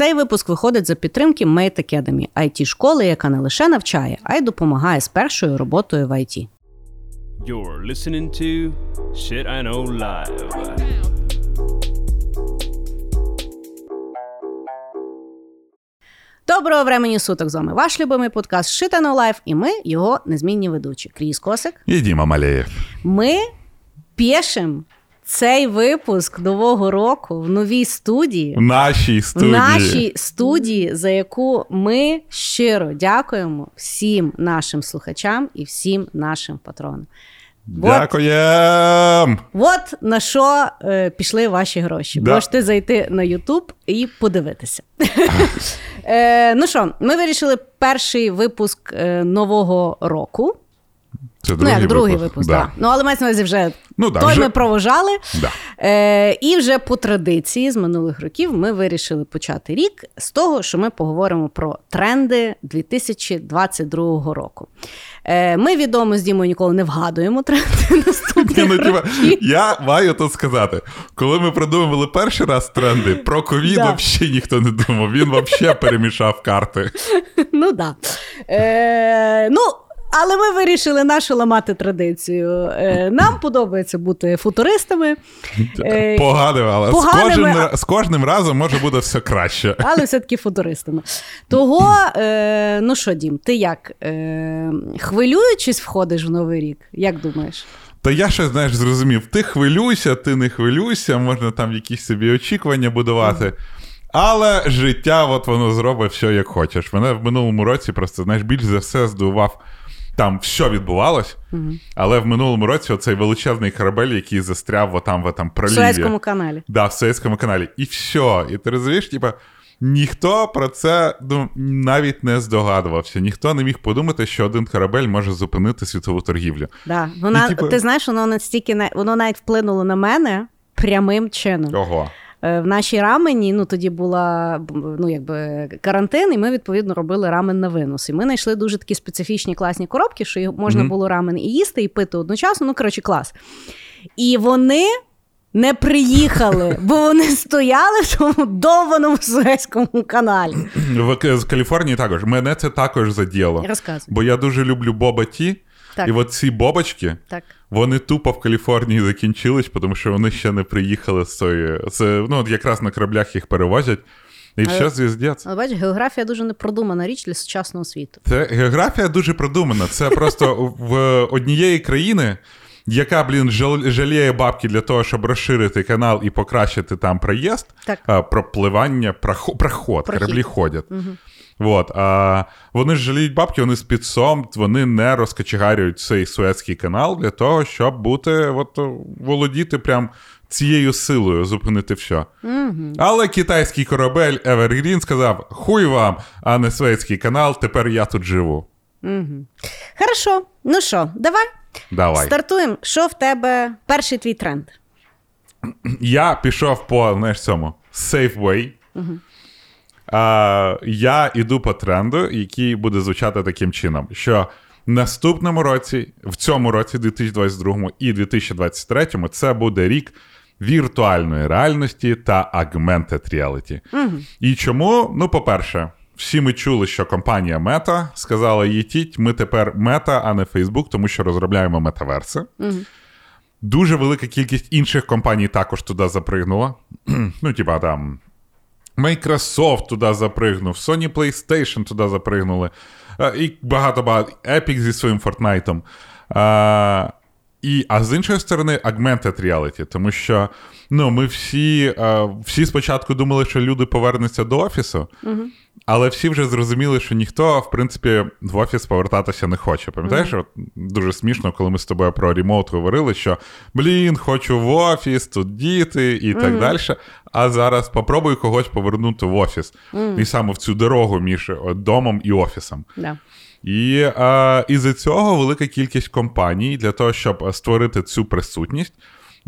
Цей випуск виходить за підтримки Mate Academy – IT школи, яка не лише навчає, а й допомагає з першою роботою в IT. You're listening to Shit I Know Live. Доброго времени суток з вами ваш любимий подкаст Shit I Know Live, і ми його незмінні ведучі. Кріс Косик. І Діма Малеєв. Ми пишемо цей випуск нового року в новій студії. В нашій В студії. нашій студії, за яку ми щиро дякуємо всім нашим слухачам і всім нашим патронам. От, от на що е, пішли ваші гроші. Да. Можете зайти на Ютуб і подивитися. е, ну що, ми вирішили перший випуск е, нового року. Це Ну, другий як другий випуск. випуск, да. так. Ну, але мається на увазі вже Ну, да, той вже- ми провожали. Да. Е, і вже по традиції з минулих років ми вирішили почати рік з того, що ми поговоримо про тренди 2022 року. Е, ми відомо з Дімою ніколи не вгадуємо тренди наступних ну, років. я маю тут сказати, коли ми придумували перший раз тренди, про ковід Да. взагалі ніхто не думав. Він взагалі перемішав карти. Ну да. Е, ну, але ми вирішили нашу ламати традицію. Е, нам подобається бути футуристами. Е, Поганим, але з кожним, а- з кожним разом може буде все краще. але все-таки футуристами. Того, е, ну що, Дім, ти як? Хвилюючись входиш в новий рік? Як думаєш? Та я ще, знаєш, зрозумів, ти хвилюйся, ти не хвилюйся, можна там якісь собі очікування будувати. Але життя, от воно зробить все, як хочеш. Мене в минулому році просто, знаєш, більш за все здивував. Там все відбувалось, але в минулому році оцей величезний корабель, який застряв отам в этом В. Суецькому каналі. Да, в Суецькому каналі. І все. І ти розумієш, типа, ніхто про це ну, навіть не здогадувався. Ніхто не міг подумати, що один корабель може зупинити світову торгівлю. Да. Вона, І, типу- Ти знаєш, воно настільки воно навіть вплинуло на мене прямим чином. Ого. Е, В нашій рамені ну тоді була ну, якби карантин, і ми відповідно робили рамен на винос. І ми знайшли дуже такі специфічні класні коробки, що можна Мгм. було рамен і їсти, і пити одночасно. Ну, коротше, клас. І вони. Не приїхали, бо вони стояли в тому довбаному Суецькому каналі. В Каліфорнії також. Мене це також заділо. Розказуй. Бо я дуже люблю боба ті. Так. І от ці бобочки, Так. вони тупо в Каліфорнії закінчились, тому що вони ще не приїхали з тої. З, ну, от якраз на кораблях їх перевозять. І все звіздець. Але бачиш, географія дуже непродумана річ для сучасного світу. Це географія дуже продумана. Це просто в однієї країни, яка, блін, жаліє бабки для того, щоб розширити канал і покращити там проїзд, Так. пропливання, проход, проход, Прохід. кораблі ходять. Вот, а вони ж жаліють бабки, вони з підсом, вони не розкочегарюють цей Суецький канал для того, щоб бути, от, володіти прям цією силою, зупинити все. Але китайський корабель Evergreen сказав: хуй вам, а не Суецький канал, тепер я тут живу. Хорошо, ну що, давай Давай. стартуємо. Що в тебе перший твій тренд? Я пішов по знаєш, цьому Safeway. А, я іду по тренду, який буде звучати таким чином, що наступному році, в цьому році, 2022 і 2023, це буде рік віртуальної реальності та augmented reality. І чому? Ну, по-перше, всі ми чули, що компанія Meta сказала: їтіть, ми тепер Meta, а не Facebook, тому що розробляємо метаверси. Дуже велика кількість інших компаній також туди запригнула. ну, типа там. Microsoft туди запригнув, Sony PlayStation туди запригнули. е, І багато-багато. Epic зі своїм Fortnite. А, і, а з іншої сторони, augmented reality, тому що ну, ми всі, е, всі спочатку думали, що люди повернуться до офісу, але всі вже зрозуміли, що ніхто, в принципі, в офіс повертатися не хоче. Пам'ятаєш, от дуже смішно, коли ми з тобою про ремоут говорили, що блін, хочу в офіс, тут діти і так далі. А зараз попробуй когось повернути в офіс. І саме в цю дорогу між домом і офісом. Да. І е, із-за цього велика кількість компаній для того, щоб створити цю присутність,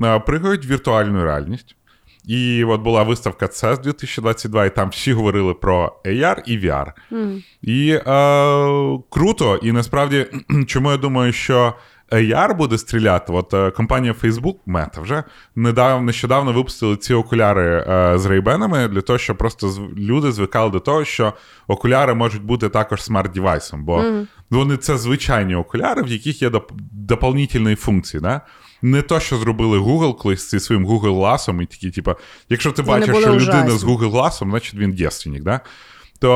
е, пригають віртуальну реальність. І от була виставка CES 2022, і там всі говорили про AR і VR. І е, круто, і насправді, чому я думаю, що AR буде стріляти. От е, компанія Facebook, Meta вже недавно нещодавно випустили ці окуляри е, з рейбенами для того, щоб просто люди звикали до того, що окуляри можуть бути також смарт-дівайсом, бо вони це звичайні окуляри, в яких є доп- доповнительні функції. Да? Не то, що зробили Google колись зі своїм Google Glass, і такі, типу, якщо ти Вони бачиш, що людина ужасні. з Google Glass, значить він дєственник, да? То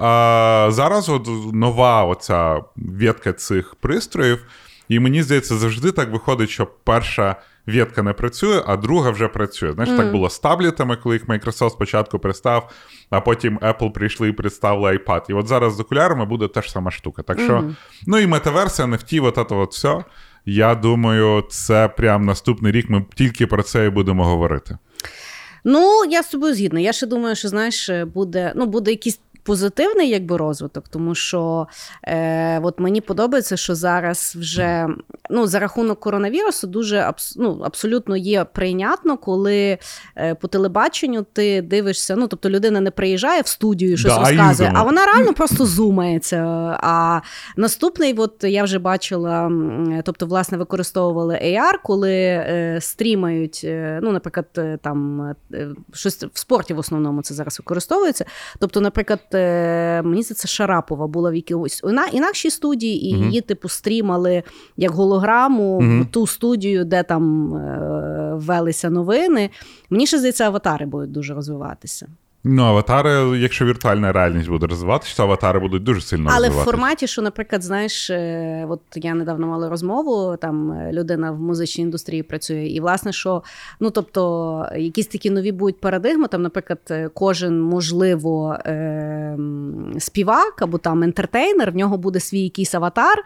а, зараз от нова оця ветка цих пристроїв, і мені здається, завжди так виходить, що перша ветка не працює, а друга вже працює. Знаєш, так було з таблетами, коли їх Microsoft спочатку представ, а потім Apple прийшли і представили iPad. І от зараз з окулярами буде та ж сама штука. Так що, ну і метаверсія, NFT, от це от все. Я думаю, це прям наступний рік. Ми тільки про це і будемо говорити. Ну, я з тобою згідна. Я ще думаю, що знаєш, буде, ну, буде якийсь позитивний якби, розвиток, тому що е, от мені подобається, що зараз вже ну, за рахунок коронавірусу дуже ну, абсолютно є прийнятно, коли е, по телебаченню ти дивишся. Ну, тобто людина не приїжджає в студію щось Да, розказує, а вона реально просто зумається. А наступний, от я вже бачила, тобто, власне, використовували AR, коли е, стрімають, е, ну, наприклад, е, там е, щось в спорті в основному це зараз використовується. Тобто, наприклад, мені здається, Шарапова була в якійсь іна- інакшій студії, і її, типу, стрімали як голограму в ту студію, де там е, велися новини. Мені ще здається, аватари будуть дуже розвиватися. Ну, аватари, якщо віртуальна реальність буде розвиватися, то аватари будуть дуже сильно Але в форматі, що, наприклад, знаєш, е, от я недавно мала розмову, там е, людина в музичній індустрії працює, і власне, що ну тобто, якісь такі нові будуть парадигми. Там, наприклад, е, кожен можливо е, співак або там ентертейнер, в нього буде свій якийсь аватар.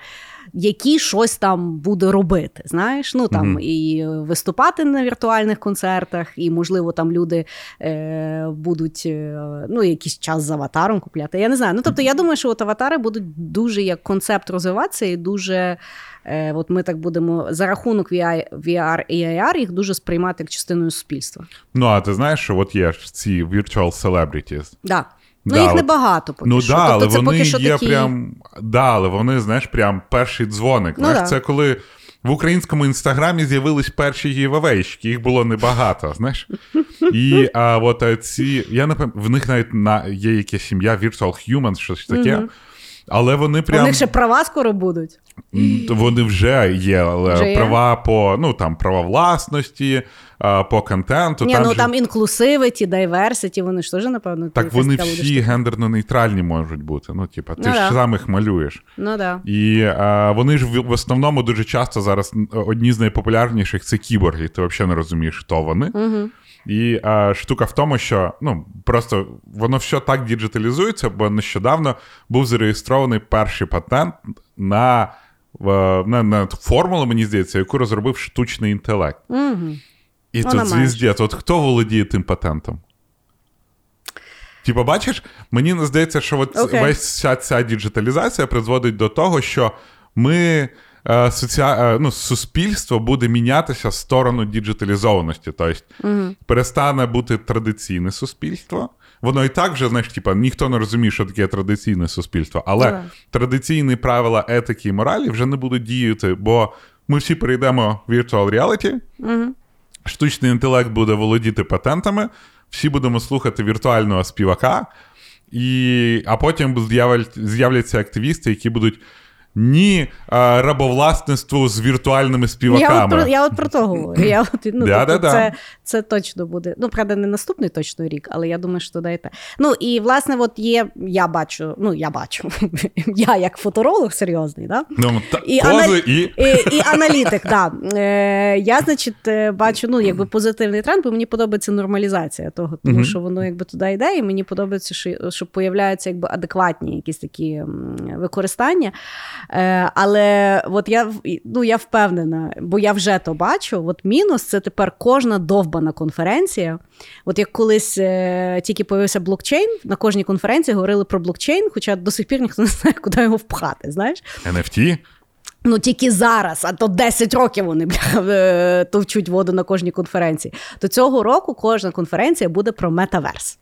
Який щось там буде робити, знаєш, ну там Мгм. і виступати на віртуальних концертах, і можливо там люди е, будуть е, ну, якийсь час з аватаром купляти. Я не знаю. Ну тобто, я думаю, що от аватари будуть дуже як концепт розвиватися, і дуже е, от ми так будемо за рахунок VR, VR і AR їх дуже сприймати як частиною суспільства. Ну, а ти знаєш, що от є ж ці virtual celebrities. Да. Ну, Да, їх небагато поки ну що. да, але тобто, це вони поки що є такі... прям. Да, але вони, знаєш, прям перший дзвоник. Ну знаєш, да. це коли в українському інстаграмі з'явились перші гівавейщики, їх було небагато, знаєш. І а, от е, ці, я не пам'ятаю, в них навіть на, є якась сім'я Virtual Human, щось таке. Але вони У прям них ще права скоро будуть. Вони вже є, але Вже є? права по ну там права власності, по контенту. Ні, там ну же- там інклюсивиті, дайверситі, вони ж теж, напевно, Так вони всі штука. гендерно нейтральні можуть бути. Ну, типа, ти Ну ж да. сам їх малюєш. Ну да. І а, вони ж в, в основному дуже часто зараз одні з найпопулярніших це кіборги. Ти взагалі не розумієш, хто вони. Угу. І а, штука в тому, що ну просто воно все так діджиталізується, бо нещодавно був зареєстрований перший патент на, в- на, на формулу, мені здається, яку розробив штучний інтелект. Угу. І Вона тут має. звіздець, от хто володіє тим патентом? Типа, бачиш, мені здається, що от Окей. весь вся ця діджиталізація призводить до того, що ми. Е, Соціа... е, Ну, суспільство буде мінятися в сторону діджиталізованості. Тобто Угу. перестане бути традиційне суспільство. Воно і так вже, знаєш, типа, ніхто не розуміє, що таке традиційне суспільство. Але да. традиційні правила етики і моралі вже не будуть діяти, бо ми всі перейдемо в virtual reality, штучний інтелект буде володіти патентами, всі будемо слухати віртуального співака, і... а потім з'являть- з'являться активісти, які будуть ні а, рабовласництву з віртуальними Я співаками. от, про, я от про то говорю. Я от, ну, Да, тобто да, да. це, це точно буде. Ну, правда, не наступний точно рік, але я думаю, що дайте. Ну і власне, от є, я бачу, ну я бачу, я як фоторолог серйозний, да? Ну, та, І пози ана- і... І, і аналітик, да. Е, я, значить, е, бачу ну, якби позитивний тренд, бо мені подобається нормалізація того, тому Мгм. що воно якби туди йде, і мені подобається, що, що появляються якби адекватні якісь такі використання. Е, але от я, ну, я впевнена, бо я вже то бачу. От мінус це тепер кожна довбана конференція. От як колись е, тільки появився блокчейн, на кожній конференції говорили про блокчейн, хоча до сих пір ніхто не знає, куди його впхати. Знаєш? NFT? Ну тільки зараз, а то 10 років вони бля, е, товчуть воду на кожній конференції. То цього року кожна конференція буде про метаверс.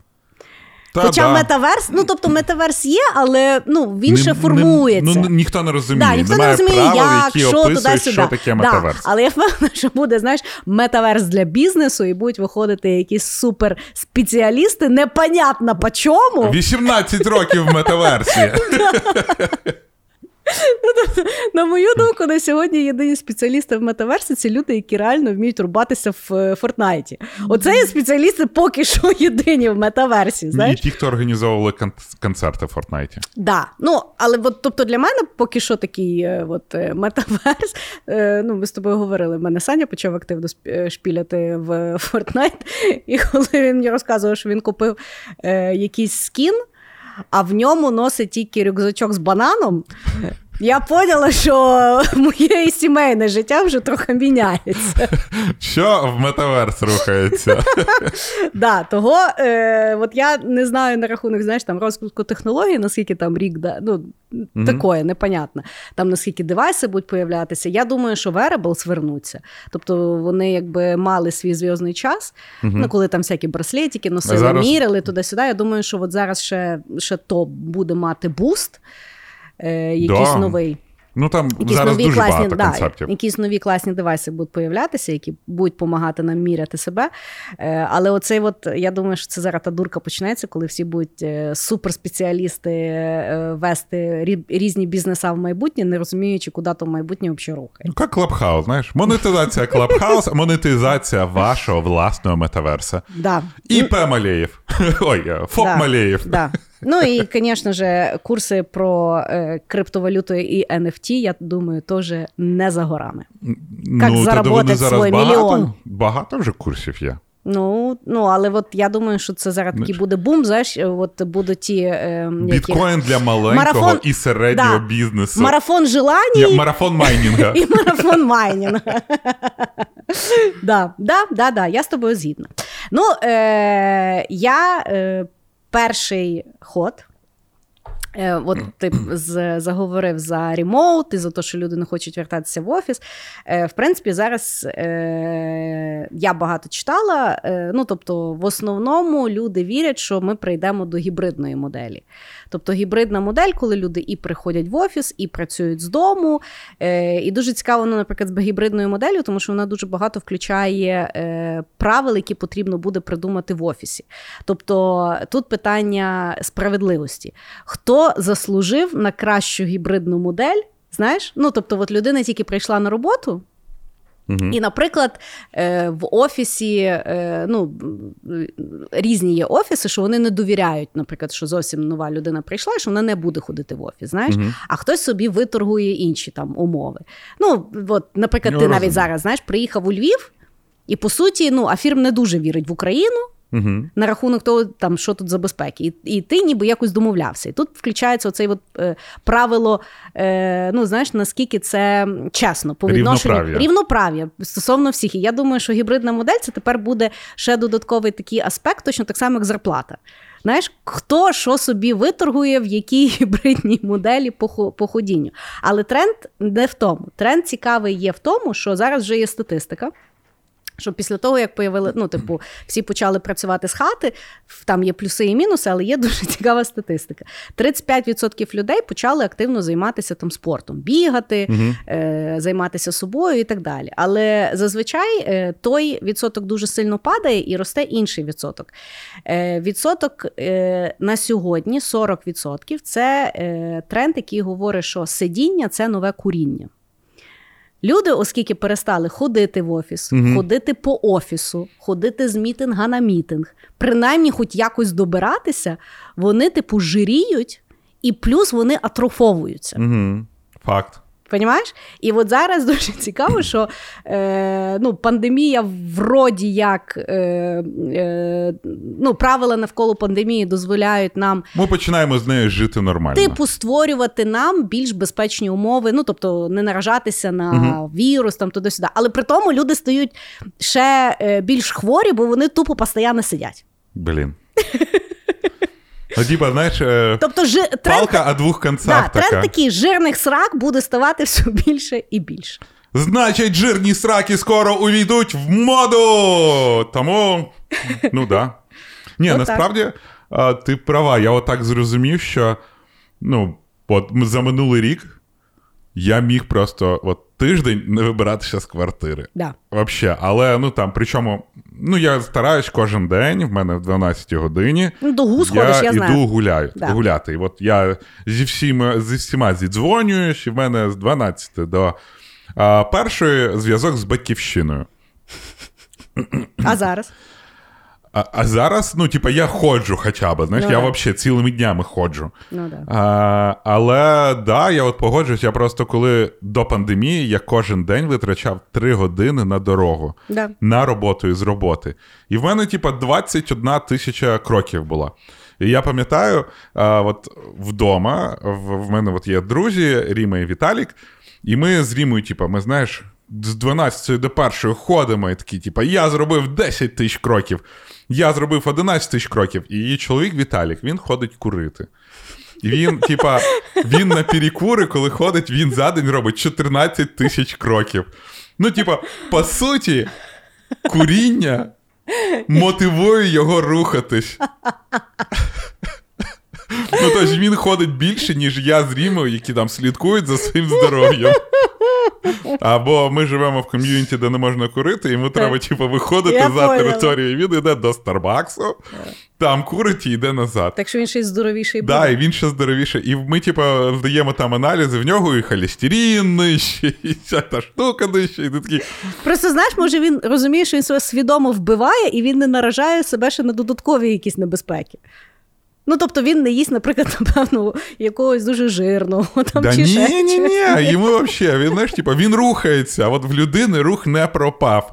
Та, Хоча да. метаверс, ну тобто метаверс є, але ну він ще формується. Не, ну, ніхто не розуміє. Да, ніхто не розуміє, правил, як, які що туди-сюди. що таке Да, але я впевнена, що буде, знаєш, метаверс для бізнесу, і будуть виходити якісь супер спеціалісти, непонятно по чому. 18 років в метаверсі. На мою думку, на сьогодні єдині спеціалісти в метаверсі це люди, які реально вміють рубатися в е, Фортнайті. Оце є спеціалісти поки що єдині в метаверсі. І ті, хто організовували кон- концерти в Фортнайті. Да. Ну, але от, тобто для мене поки що такий е, от, е, метаверс. Ну, ми з тобою говорили. в мене Саня почав активно шпіляти в Fortnite, і коли він мені розказував, що він купив якийсь скін, а в ньому носить тільки рюкзачок з бананом. Я поняла, що моє сімейне життя вже трохи міняється. Що в метаверс рухається? Да, того е, от я не знаю на рахунок знаєш, там, розвитку технологій, наскільки там рік, да, ну, Мгм. такое, непонятно. Там наскільки девайси будуть появлятися. Я думаю, що wearables вернуться. Тобто вони якби мали свій зв'язний час, ну, коли там всякі браслетики носили, зараз- міряли туди-сюди. Я думаю, що от зараз ще, ще то буде мати буст. Е, якийсь Да. новий. Ну там Якісь зараз нові дуже класні, багато да, концептів. якісь нові класні девайси будуть появлятися, які будуть допомагати нам міряти себе. Е, але оцей, от, я думаю, що це зараз та дурка почнеться, коли всі будуть е, суперспеціалісти вести різні бізнеса в майбутнє, не розуміючи, куди то майбутнє взагалі рухає. Ну, як Клабхаус, знаєш, монетизація Клабхаус, монетизація вашого власного метаверса. Да. ІП Малеєв. Ой, Да. Малеєв. Ну і, звісно ж, курси про е, криптовалюту і NFT, я думаю, теж не за горами. Як ну, зараз свій багато, мільйон. Багато вже курсів є. Ну, ну, але от я думаю, що це зараз такий буде бум. Знаєш, от будуть ті е, які... Біткоін для маленького Марафон- і середнього Да. бізнесу. марафон желаний Ні, марафон майнінга. і марафон майнінга. да, да, да, да, я з тобою згідна. Ну, е, я е, перший ход. Е, От ти з, заговорив за ремоут і за те, що люди не хочуть вертатися в офіс. Е, В принципі, зараз е, я багато читала. Ну, тобто, в основному люди вірять, що ми прийдемо до гібридної моделі. Тобто гібридна модель, коли люди і приходять в офіс, і працюють з дому. Е, І дуже цікаво, ну, наприклад, з гібридною моделлю, тому що вона дуже багато включає е, правил, які потрібно буде придумати в офісі. Тобто тут питання справедливості. Хто заслужив на кращу гібридну модель? Знаєш, ну тобто, от людина тільки прийшла на роботу, Мгм. і, наприклад, е, в офісі е, ну, різні є офіси, що вони не довіряють, наприклад, що зовсім нова людина прийшла, і що вона не буде ходити в офіс. Знаєш, угу. а хтось собі виторгує інші там умови. Ну, от, наприклад, Я ти розумію. навіть зараз знаєш, приїхав у Львів, і по суті, ну, а фірм не дуже вірить в Україну. Мгм. На рахунок того, там що тут за безпеки, і, і ти ніби якось домовлявся. І тут включається оцей от, е, правило, е, ну знаєш, наскільки це чесно по відношенню Рівноправ'я. рівноправ'я стосовно всіх. І я думаю, що гібридна модель це тепер буде ще додатковий такий аспект, точно так само, як зарплата. Знаєш, хто що собі виторгує, в якій гібридній моделі по, по ходінню. Але тренд не в тому. Тренд цікавий є в тому, що зараз вже є статистика. Що після того, як появили, ну, типу, всі почали працювати з хати, там є плюси і мінуси, але є дуже цікава статистика. 35% людей почали активно займатися там спортом, бігати, е, займатися собою і так далі. Але зазвичай е, той відсоток дуже сильно падає і росте інший відсоток. Е, відсоток е, на сьогодні 40% це е, тренд, який говорить, що сидіння це нове куріння. Люди, оскільки перестали ходити в офіс, Мгм. ходити по офісу, ходити з мітинга на мітинг, принаймні хоч якось добиратися, вони типу жиріють, і плюс вони атрофовуються. Мгм. Факт. Понімаєш? І от зараз дуже цікаво, що е, ну, пандемія вроді як е, е, ну, правила навколо пандемії дозволяють нам Ми починаємо з нею жити нормально. типу створювати нам більш безпечні умови, ну тобто не наражатися на вірус там туди-сюди. Але при тому люди стають ще е, більш хворі, бо вони тупо постійно сидять. Блін. Ну, типа, знаєш, е, Тобто, жи, тренд, палка о двох концах да, така. тренд такий жирних срак буде ставати все більше і більше. Значить, жирні сраки скоро увійдуть в моду. Тому, ну да. Ні, насправді, ти права. Я отак зрозумів, що ну, от за минулий рік я міг просто от тиждень не вибиратися з квартири. Да. Вообще, але ну там, причому, ну я стараюсь кожен день, в мене в 12 годині. Ну, до гус ходиш, я іду знаю. гуляю, Да. гуляти. І от я зі всіма, зі всіма зідзвонююсь, і в мене з 12 до а, першої зв'язок з батьківщиною. А зараз? А, а зараз, ну, типа, я ходжу хоча б, знаєш, Ну, я да. взагалі цілими днями ходжу. Ну да. А, але да, я от погоджуюсь, я просто коли до пандемії я кожен день витрачав 3 години на дорогу. Да. На роботу і з роботи. І в мене, типа, 21 тисяча кроків була. І я пам'ятаю, а, от вдома в, в мене от є друзі Ріма і Віталік, і ми з Рімою, типа, ми знаєш, з 12 до 1 ходимо і такі, типа, я зробив 10 тисяч кроків, я зробив 11 тисяч кроків. І її чоловік Віталік, він ходить курити. І він, типа, він на перекури, коли ходить, він за день робить 14 тисяч кроків. Ну, типа, по суті, куріння мотивує його рухатись. Ну, тож він ходить більше, ніж я з Рімою, які там слідкують за своїм здоров'ям. Або ми живемо в ком'юніті, де не можна курити, і йому треба, типу, виходити Я за поняла. територію. Він йде до Старбаксу, там курить і йде назад. Так що він ще й здоровіший Да, і він ще здоровіше. І ми, типу, здаємо там аналізи, в нього і холестерин нижче, і вся та штука нижче, і ти такий. Просто знаєш, може він розуміє, що він себе свідомо вбиває, і він не наражає себе ще на додаткові якісь небезпеки. Ну, тобто він не їсть, наприклад, напевно, якогось дуже жирного там, Да чи ні, ні, чогось. ні, йому взагалі, він, знаєш, типу, він рухається, а от в людини рух не пропав.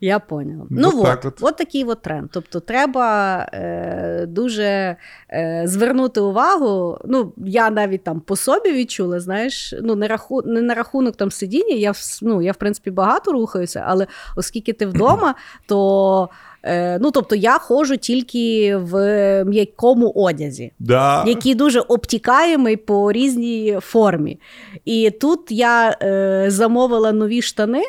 Я поняла. Ну, Ну, так от, от. от такий от тренд. Тобто, треба е, дуже е, звернути увагу. Ну, я навіть там по собі відчула, знаєш, ну не раху, не на рахунок там сидіння. Я ну, я в принципі багато рухаюся, але оскільки ти вдома, то ну, тобто я ходжу тільки в м'якому одязі Да. який дуже обтікаємий по різній формі. І тут я е, замовила нові штани.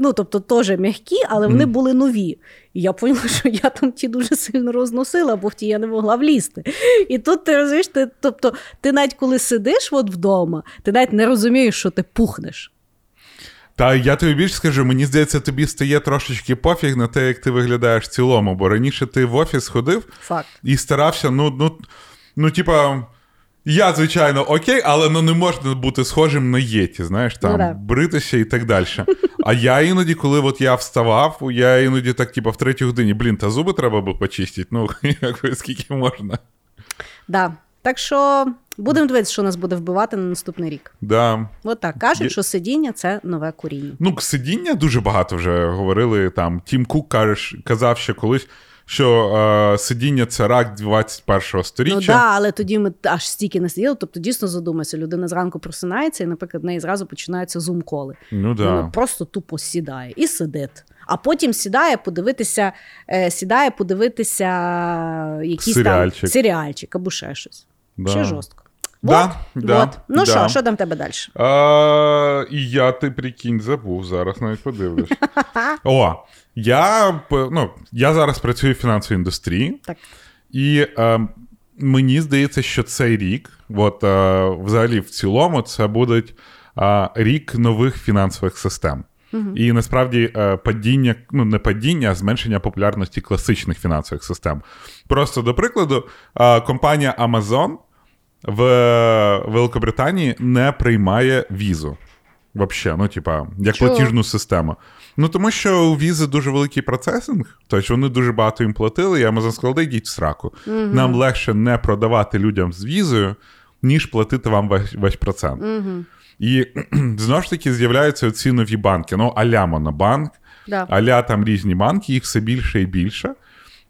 Ну, тобто, теж м'які, але вони Мгм. були нові. І я поняла, що я там ті дуже сильно розносила, бо в ті я не могла влізти. І тут ти розумієш, ти, тобто, ти навіть коли сидиш от вдома, ти навіть не розумієш, що ти пухнеш. Та я тобі більше скажу, мені здається, тобі стає трошечки пофіг на те, як ти виглядаєш в цілому, бо раніше ти в офіс ходив Факт. і старався, ну, ну, ну, типа. Я, звичайно, окей, але ну не можна бути схожим на єті, знаєш, там Ну бритися і так далі. А я іноді, коли от я вставав, я іноді так, типа, в третій годині, блін, та зуби треба було почистити. Ну, скільки можна. Да. Так що будемо дивитися, що нас буде вбивати на наступний рік. Да. От так кажуть, Є- що сидіння це нове куріння. Ну, сидіння дуже багато вже говорили. Там Тім Кук кажеш, казав ще колись, що е, сидіння це рак 21-го сторіччя. Ну да, але тоді ми аж стільки не сиділи. Тобто дійсно задумайся, людина зранку просинається, і, наприклад, в неї зразу починаються зум-коли. Ну да. Вона просто тупо сідає і сидить. А потім сідає подивитися, е, сідає подивитися якийсь Серіальчик. там серіальчик або ще щось. Да. Ще жорстко. Да, От, да, от. Ну да. що, що там тебе далі? А, і я ти прикинь, забув, зараз навіть подивлюсь. О, я, ну, я зараз працюю в фінансовій індустрії, Так. і е, мені здається, що цей рік, от е, взагалі в цілому, це буде е, рік нових фінансових систем. І насправді е, падіння, ну не падіння, а зменшення популярності класичних фінансових систем. Просто до прикладу, е, компанія Amazon в Великобританії не приймає візу. Вообще, ну, типа, як Чого? платіжну систему. Ну, тому що у візи дуже великий процесинг, тобто вони дуже багато їм платили, і Amazon сказав, «Да йдіть в сраку. Нам легше не продавати людям з візою, ніж платити вам весь, весь процент. І знову ж таки з'являються ці нові банки. Ну, аля Монобанк, Да. аля там різні банки, їх все більше і більше.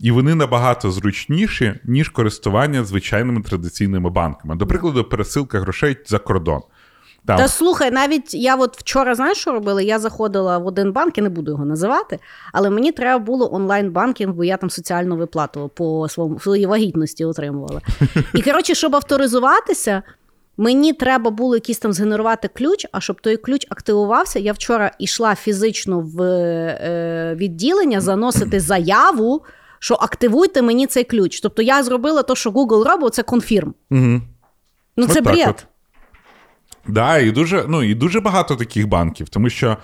І вони набагато зручніші, ніж користування звичайними традиційними банками. До прикладу, пересилка грошей за кордон. Там, Та слухай, навіть я от вчора знаєш, що робила? Я заходила в один банк, я не буду його називати, але мені треба було онлайн-банкінг, бо я там соціальну виплату по своєму своїй вагітності отримувала. І коротше, щоб авторизуватися, мені треба було якийсь там згенерувати ключ. А щоб той ключ активувався, я вчора йшла фізично в е, відділення заносити заяву. Що активуйте мені цей ключ. Тобто я зробила те, що Google робив, це конфірм. Угу. Ну це От так бред. от. Да, і дуже, ну, і дуже багато таких банків, тому що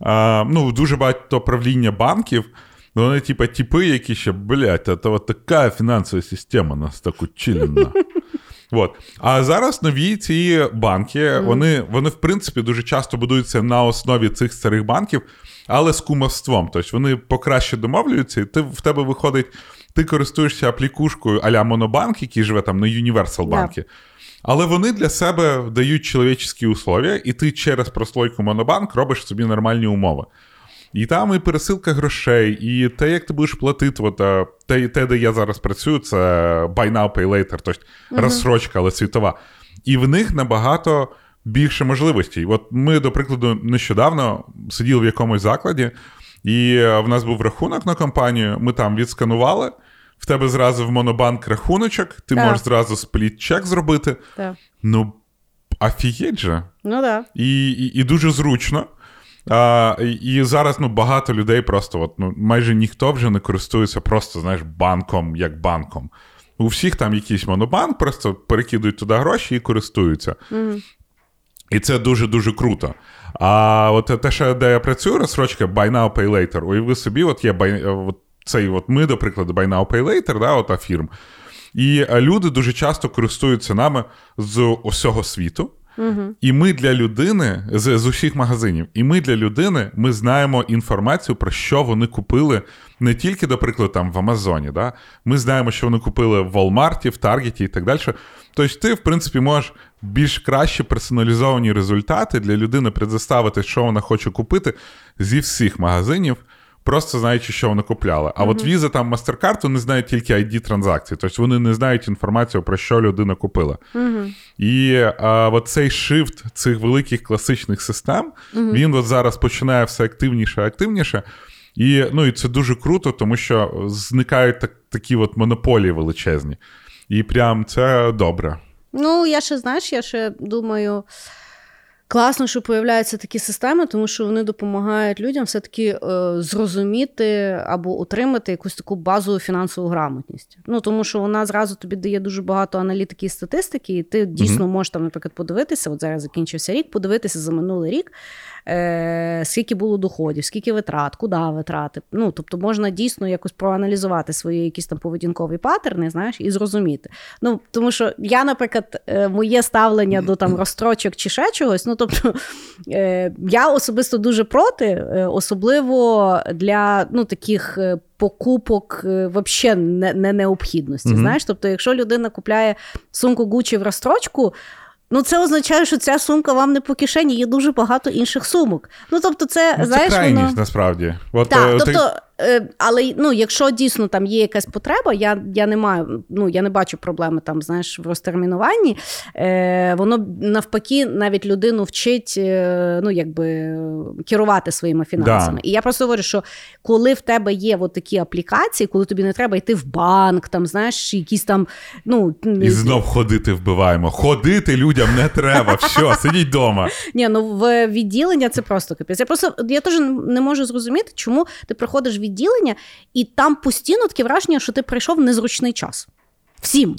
е, ну, дуже багато правління банків, вони, типа, типи, які ще, блядь, це от така фінансова система нас так училена. От. А зараз нові ці банки, вони, вони, в принципі, дуже часто будуються на основі цих старих банків, але з кумовством. Тобто вони покраще домовлюються, і ти, в тебе виходить, ти користуєшся аплікушкою а-ля Монобанк, який живе там на Universal банки. Але вони для себе дають чоловічські условия, і ти через прослойку Монобанк робиш собі нормальні умови. І там і пересилка грошей, і те, як ти будеш платити, от, те, те, де я зараз працюю, це buy now, pay later, тобто розсрочка, але світова. І в них набагато більше можливостей. От ми, до прикладу, нещодавно сиділи в якомусь закладі, і е, в нас був рахунок на компанію, ми там відсканували. В тебе зразу в монобанк рахуночок, ти Так. можеш зразу спліт-чек зробити. Так. Ну, офігеть же. Ну да. І, і, і дуже зручно. А, і, зараз ну, багато людей просто, от, ну, майже ніхто вже не користується просто, знаєш, банком як банком. У всіх там якийсь монобанк, просто перекидують туди гроші і користуються. І це дуже-дуже круто. А от те, що де я працюю, розсрочка Buy Now, Pay Later, уяви собі, от є buy, от цей от ми, до прикладу, Buy Now, Pay Later, да, от фірм. І е, люди дуже часто користуються нами з усього світу. І ми для людини з, з усіх магазинів, і ми для людини ми знаємо інформацію про що вони купили не тільки, до прикладу, там в Амазоні. Да? Ми знаємо, що вони купили в Walmart, в Таргеті і так далі. Тобто, ти, в принципі, можеш більш краще персоналізовані результати для людини предоставити, що вона хоче купити зі всіх магазинів. Просто знаючи, що вони купляли. А от Visa там MasterCard, вони знають тільки ID транзакції. Тобто вони не знають інформацію про що людина купила. І а, от цей шифт цих великих класичних систем, він от зараз починає все активніше і активніше. І, ну, і це дуже круто, тому що зникають так, такі от монополії величезні. І прям це добре. Ну, я ще знаєш, я ще думаю. Класно, що появляються такі системи, тому що вони допомагають людям все-таки е, зрозуміти або отримати якусь таку базову фінансову грамотність. Ну тому що вона зразу тобі дає дуже багато аналітики і статистики, і ти дійсно можеш там, наприклад, подивитися. От зараз закінчився рік, подивитися за минулий рік, е, скільки було доходів, скільки витрат, куди витрати. Ну тобто можна дійсно якось проаналізувати свої якісь там поведінкові паттерни, знаєш, і зрозуміти. Ну тому що я, наприклад, е, моє ставлення до там розстрочок чи ще чогось. Ну тобто е, я особисто дуже проти, особливо для ну таких. Покупок взагалі не, не необхідності. Мгм. Знаєш, тобто, якщо людина купляє сумку Gucci в розстрочку, ну це означає, що ця сумка вам не по кишені, є дуже багато інших сумок. Ну тобто, це Ну, знаєш, крайність, воно... насправді. От, Так, е, тобто, але ну, якщо дійсно там є якась потреба, я, я не маю, ну я не бачу проблеми там, знаєш, в розтермінуванні. Е, воно навпаки навіть людину вчить е, ну, якби, керувати своїми фінансами. Да. І я просто говорю, що коли в тебе є от такі аплікації, коли тобі не треба йти в банк, там, знаєш, якісь там, ну, І знов ходити вбиваємо. Ходити людям не треба. Все, сидіть вдома. Ні, ну в відділення це просто капець. Я просто я теж не можу зрозуміти, чому ти приходиш в відділення, і там постійно таке враження, що ти прийшов в незручний час. Всім.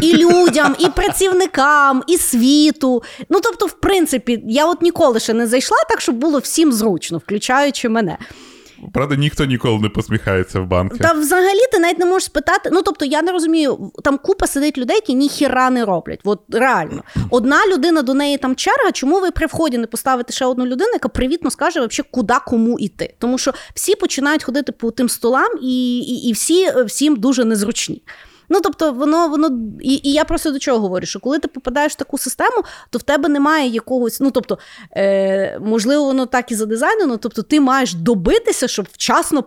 І людям, і працівникам, і світу. Ну, тобто, в принципі, я от ніколи ще не зайшла так, щоб було всім зручно, включаючи мене. Правда, ніхто ніколи не посміхається в банки. Та взагалі ти навіть не можеш спитати. Ну тобто, я не розумію, там купа сидить людей, які ніхіра не роблять. От реально. Одна людина до неї там черга. Чому ви при вході не поставите ще одну людину, яка привітно скаже, вообще, куди кому йти? Тому що всі починають ходити по тим столам, і, і, і всі всім дуже незручні. Ну, тобто, воно, воно, і, і я просто до чого говорю, що коли ти попадаєш в таку систему, то в тебе немає якогось, ну тобто, е, можливо, воно так і задизайнено, тобто ти маєш добитися, щоб вчасно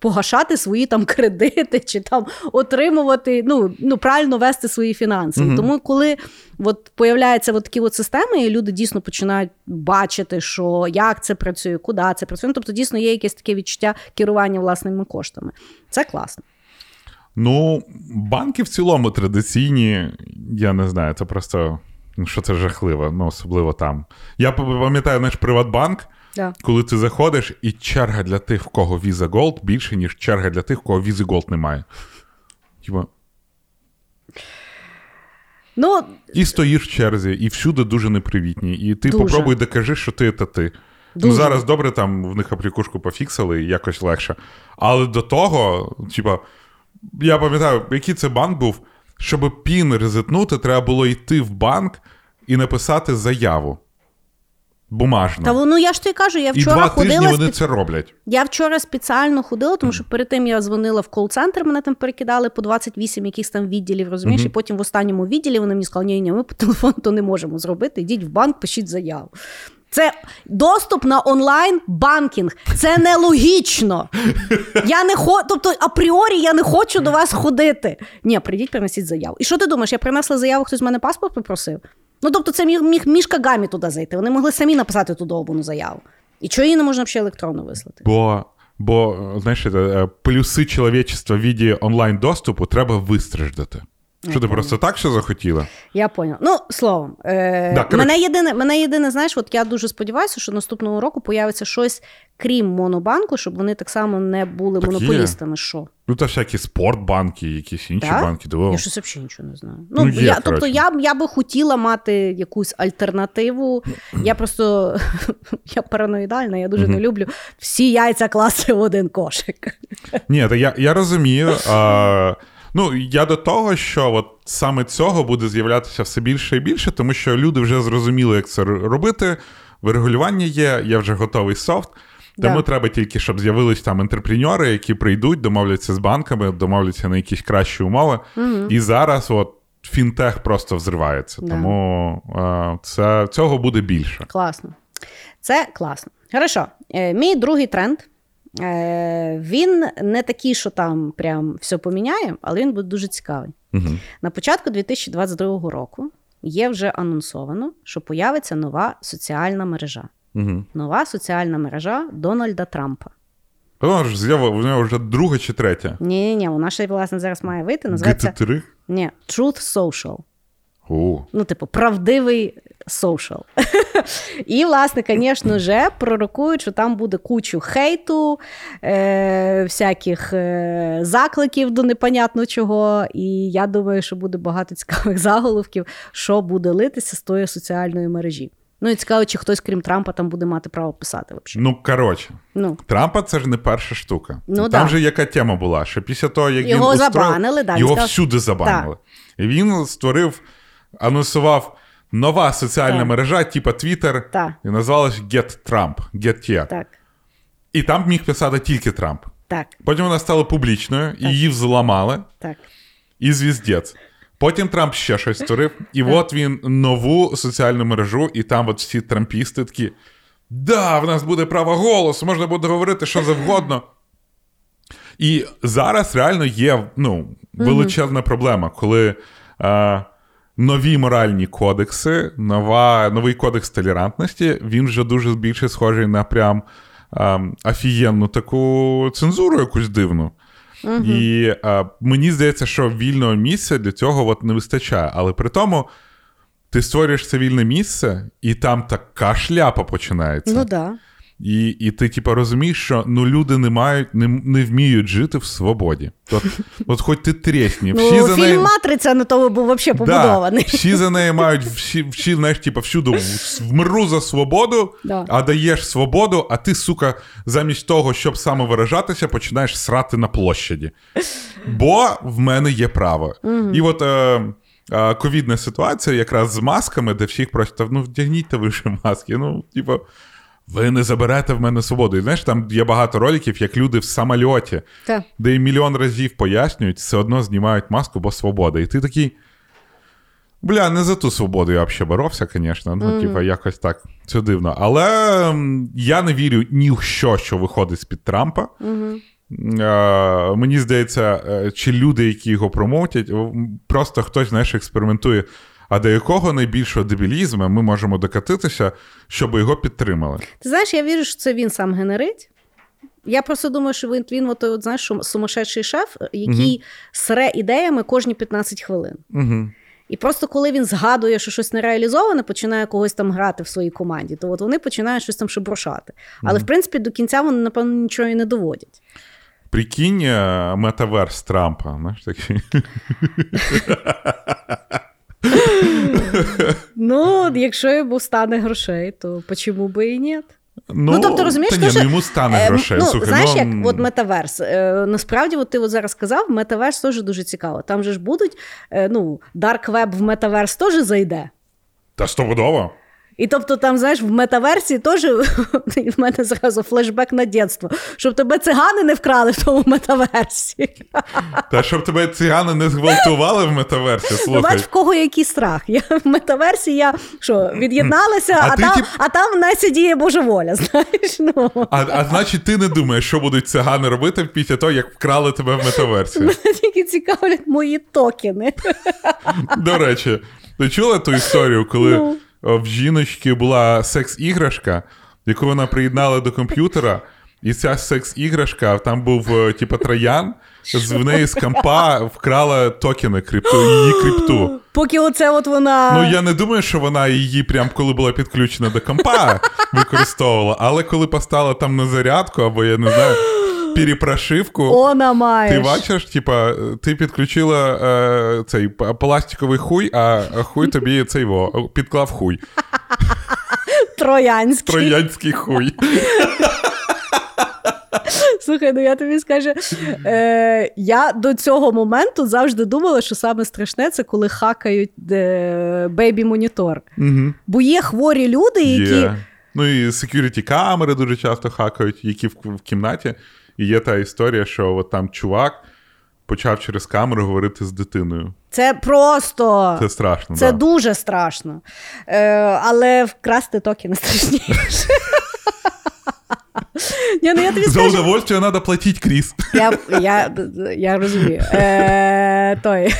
погашати свої там кредити, чи там отримувати, ну, ну правильно вести свої фінанси. Мгм. Тому коли от появляються от такі от системи, і люди дійсно починають бачити, що як це працює, куди це працює. Ну, тобто, дійсно є якесь таке відчуття керування власними коштами. Це класно. Ну, банки в цілому традиційні, я не знаю, це просто Ну, що це жахливо, ну, особливо там. Я пам'ятаю наш Приватбанк, Да. коли ти заходиш, і черга для тих, в кого Visa Gold більше, ніж черга для тих, в кого Visa Gold немає. Типа, Ну, і стоїш в черзі, і всюди дуже непривітні. І ти Дуже. попробуй докажи, що ти та ти. Ну, зараз добре, там в них аплікушку пофіксили, і якось легше. Але до того, типа, я пам'ятаю, який це банк був, щоб пін резетнути, треба було йти в банк і написати заяву. Бумажно. та ну я ж тобі кажу, я і вчора два ходила. тижні вони спе- це роблять. Я вчора спеціально ходила, тому що перед тим я дзвонила в кол-центр, мене там перекидали по 28 якихось там відділів, розумієш, і потім в останньому відділі вони мені сказали, ні, ні, ми по телефону то не можемо зробити. Йдіть в банк, пишіть заяву. Це доступ на онлайн банкінг. Це нелогічно. Я не хо... Тобто, апріорі я не хочу до вас ходити. Ні, прийдіть, принесіть заяву. І що ти думаєш? Я принесла заяву, хтось з мене паспорт попросив? Ну, тобто, це міг, міг мішка гамі туди зайти. Вони могли самі написати ту довбану заяву. І чого її не можна ще електронно вислати? Бо, бо знаєш, е, плюси чоловічества в віді онлайн-доступу треба вистраждати. Що ти просто так що захотіла? Я поняла. Ну, словом, е, Да, мене єдине, мене єдине, знаєш, от я дуже сподіваюся, що наступного року появиться щось, крім монобанку, щоб вони так само не були Так є. монополістами. Що? Ну, та всякі спортбанки, якісь інші Так? банки. Диво. Я щось взагалі нічого не знаю. Ну, Ну, є, я, тобто я, я би хотіла мати якусь альтернативу. Я просто я параноїдальна, я дуже не люблю всі яйця класти в один кошик. Ні, та я, я розумію. А, ну, я до того, що от саме цього буде з'являтися все більше і більше, тому що люди вже зрозуміли, як це робити. Врегулювання є, є вже готовий софт. Тому Да. треба тільки, щоб з'явились там інтерпреньори, які прийдуть, домовляться з банками, домовляться на якісь кращі умови. І зараз от фінтех просто взривається. Да. Тому е, це, цього буде більше. Класно. Це класно. Хорошо. Е, мій другий тренд. Е, він не такий, що там прям все поміняє, але він буде дуже цікавий. Угу. На початку 2022 року є вже анонсовано, що появиться нова соціальна мережа. Угу. Нова соціальна мережа Дональда Трампа. Воно ж з'явило, в нього вже друга чи третя. Ні, ні, ні, вона ще власне зараз має вийти. Називається GT3? ні, Truth Social. О. Ну, типу, правдивий social. І, власне, звісно ж, пророкують, що там буде кучу хейту, е, всяких е, закликів до непонятно чого. І я думаю, що буде багато цікавих заголовків, що буде литися з тої соціальної мережі. Ну і цікаво, чи хтось, крім Трампа, там буде мати право писати взагалі. Ну, коротше, Ну, Трампа це ж не перша штука. Ну, Там да. же яка тема була, що після того, як Його він устроїв, забанили, да, його сказав- всюди забанили. І він створив, анонсував нова соціальна Так. мережа, типа Так. і називалась Get Trump, Get Here. так, І там міг писати тільки Трамп. так, Потім вона стала публічною, і її взламали, так. і звіздець. Потім Трамп ще щось створив, і от він нову соціальну мережу, і там от всі трампісти такі. Да, в нас буде право голосу, можна буде говорити що завгодно. І зараз реально є ну, величезна проблема, коли е, нові моральні кодекси, нова, новий кодекс толерантності, він вже дуже більше схожий на прям е, офігенну таку цензуру якусь дивну. І е, мені здається, що вільного місця для цього от не вистачає. Але при тому ти створюєш це вільне місце, і там така шляпа починається. Ну. Да. І, і ти, типу, розумієш, що ну, люди не мають, не, не вміють жити в свободі. От, от хоч ти тресні, всі Ну, за фільм нею. Матриця на того був взагалі Да, побудований. всі за неї мають, всі, всі знаєш, типу, всюди вмру за свободу, Да. а даєш свободу, а ти, сука, замість того, щоб самовиражатися, починаєш срати на площаді. Бо в мене є право. І от. Е, е, Ковідна ситуація якраз з масками, де всіх просто ну вдягніть ви вже маски. Ну, типу, ви не заберете в мене свободу. І знаєш, там є багато роликів, як люди в самольоті, Так. де їм мільйон разів пояснюють, все одно знімають маску, бо свобода. І ти такий. Бля, не за ту свободу я взагалі боровся, звісно. Ну, типа, якось так. Це дивно. Але я не вірю ні в що, що виходить з-під Трампа. Е, мені здається, е, чи люди, які його промовтять, просто хтось, знаєш, експериментує. А до якого найбільшого дебілізму ми можемо докатитися, щоб його підтримали? Ти знаєш, я вірю, що це він сам генерить. Я просто думаю, що він, він от, от, знаєш, сумасшедший шеф, який сре ідеями кожні 15 хвилин. Угу. І просто коли він згадує, що щось не реалізоване, починає когось там грати в своїй команді, то от вони починають щось там шеброшати. Але в принципі до кінця вони, напевно, нічого і не доводять. Прикинь, е, метаверс Трампа. Знаєш, такий. Ну, якщо йому стане грошей, то почому би і ні? Ну, тобто, розумієш, та ні, що, ну, йому стане Е. Ну, Слухай, знаєш, ну, як от метаверс. Е, насправді, от ти от зараз сказав, метаверс теж дуже цікаво. Там же ж будуть, е, ну, Dark Web в метаверс теж зайде. Та стопудово. І тобто, там, знаєш, в метаверсі теж в мене зразу флешбек на дитинство, щоб тебе цигани не вкрали в тому метаверсі. Та щоб тебе цигани не зґвалтували в метаверсі, Ну, слухай. бач, в кого який страх. Я в метаверсі я що, від'єдналася, А а, там, тип- а там в Насі діє божеволя, знаєш. Ну. А, а значить, ти не думаєш, що будуть цигани робити після того, як вкрали тебе в метаверсі. Мене тільки цікавлять мої токени. До речі, ти чула ту історію, коли Ну. О, в жіночки була секс-іграшка, яку вона приєднала до комп'ютера, і ця секс-іграшка, там був е, типу троян, з в неї з компа вкрала токени крипту, її крипту. Поки оце от вона. Ну я не думаю, що вона її прям коли була підключена до компа, використовувала, але коли поставила там на зарядку, або я не знаю, перепрошивку. Вона маєш. Ти бачиш, типа, ти підключила е, цей пластиковий хуй, а хуй тобі цей во, підклав хуй. Троянський. Троянський хуй. Слухай, ну я тобі скажу, е, я до цього моменту завжди думала, що саме страшне це коли хакають е, бейбі-монітор. Угу. Бо є хворі люди, які. Є. Ну і security камери дуже часто хакають, які в, в кімнаті. І є та історія, що от там чувак почав через камеру говорити з дитиною. Це просто. Це страшно. Це да. дуже страшно. Е, але вкрасти токи не страшніше. Ні, ну я тобі За скажу, удовольствие треба платити, Кріс. я, я, я розумію. Е, той.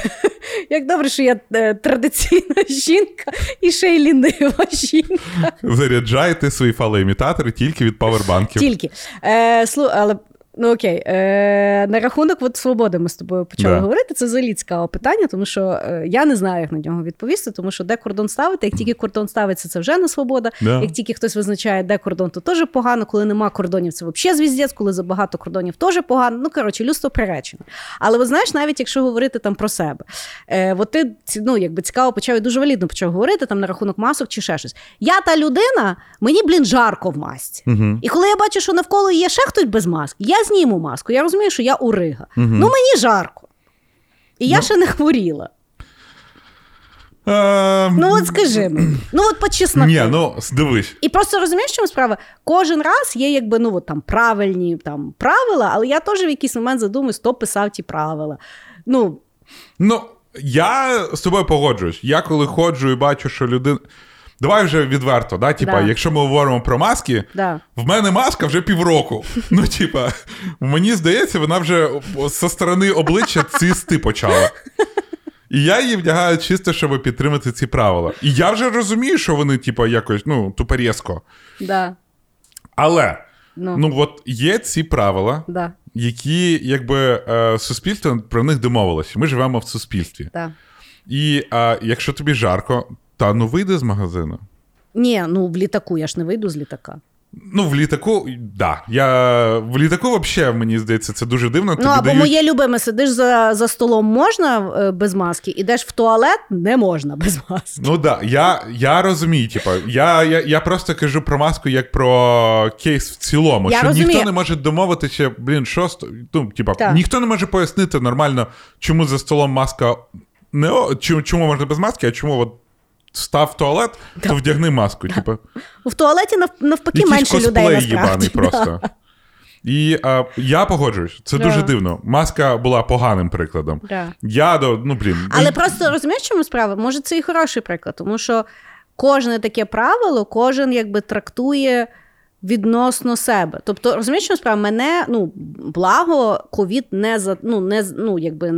Як добре, що я е, традиційна жінка і ще й лінива жінка. Заряджайте свої фалоімітатори тільки від павербанків. Тільки. Е, слу, але, ну окей, е, на рахунок от свободи ми з тобою почали Да. говорити. Це взагалі цікаве питання, тому що е, я не знаю, як на нього відповісти, тому що де кордон ставити, як тільки кордон ставиться, це вже не свобода. Да. Як тільки хтось визначає, де кордон, то теж погано. Коли нема кордонів, це взагалі звіздець, коли забагато кордонів, теж погано. Ну коротше, людство приречено. Але ви знаєш, навіть якщо говорити там про себе, е, от ти ну, якби цікаво почав і дуже валідно почав говорити там на рахунок масок чи ще щось. Я та людина, мені, блін, жарко в масці. Угу. І коли я бачу, що навколо є ще хтось без маски, я зніму маску. Я розумію, що я урига. Ну мені жарко. І я ще не хворіла. Е, Ну от скажи мені. Ну от по чесноку. Ні, ну дивись. І просто розумієш, чому справа? Кожен раз є якби ну от там правильні там правила, але я теж в якийсь момент задумуюсь, хто писав ті правила. Ну, Ну, я з тобою погоджуюсь. Я коли ходжу і бачу, що людина. Давай вже відверто, да? Типа, Да. якщо ми говоримо про маски, да. в мене маска вже півроку. Ну, типа, мені здається, вона вже зі сторони обличчя цисти почала. І я її вдягаю чисто, щоб підтримати ці правила. І я вже розумію, що вони, типа, якось, ну, тупорізко. Да. Але, Ну, ну, от є ці правила, да, які, якби, е, суспільство про них домовилося. Ми живемо в суспільстві. да. І а, якщо тобі жарко, та ну вийди з магазину. Ні, ну в літаку я ж не вийду з літака. Ну, в літаку, да. Я в літаку, взагалі, мені здається, це дуже дивно. Ну, Тобі або дають... моє любиме, сидиш за, за столом можна е, без маски, ідеш в туалет, не можна без маски. Ну да, я, я розумію, типа, я, я, я просто кажу про маску як про кейс в цілому. Я що розумію. ніхто не може домовитися, блін, що ну, Так. ніхто не може пояснити нормально, чому за столом маска не чому, чому можна без маски, а чому от став в туалет, то вдягни маску. типу. В туалеті навпаки Якісь менше людей насправді. їбаний просто. І а, я погоджуюсь, це Да. дуже дивно. Маска була поганим прикладом. Да. Я до, ну блін. Але і... просто розумієш, чому справа? Може, це і хороший приклад, тому що кожне таке правило, кожен якби трактує відносно себе. Тобто, розумієш, що справа мене ну благо ковід не за ну не ну якби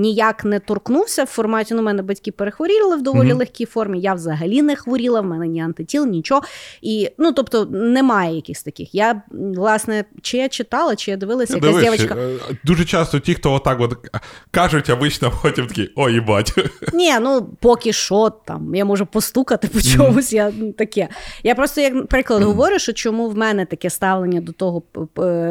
ніяк не торкнувся в форматі. Ну, мене батьки перехворіли в доволі mm-hmm. легкій формі. Я взагалі не хворіла, в мене ні антитіл, нічого. І ну тобто немає якихось таких. Я власне чи я читала, чи я дивилася, якась дівчинка. Е, дуже часто ті, хто отак от кажуть, а вично потім такі о, їбать. Ні, ну поки що там я можу постукати по чомусь. Mm-hmm. Я таке. Я просто як приклад mm-hmm. говорю, що чому чому в мене таке ставлення до того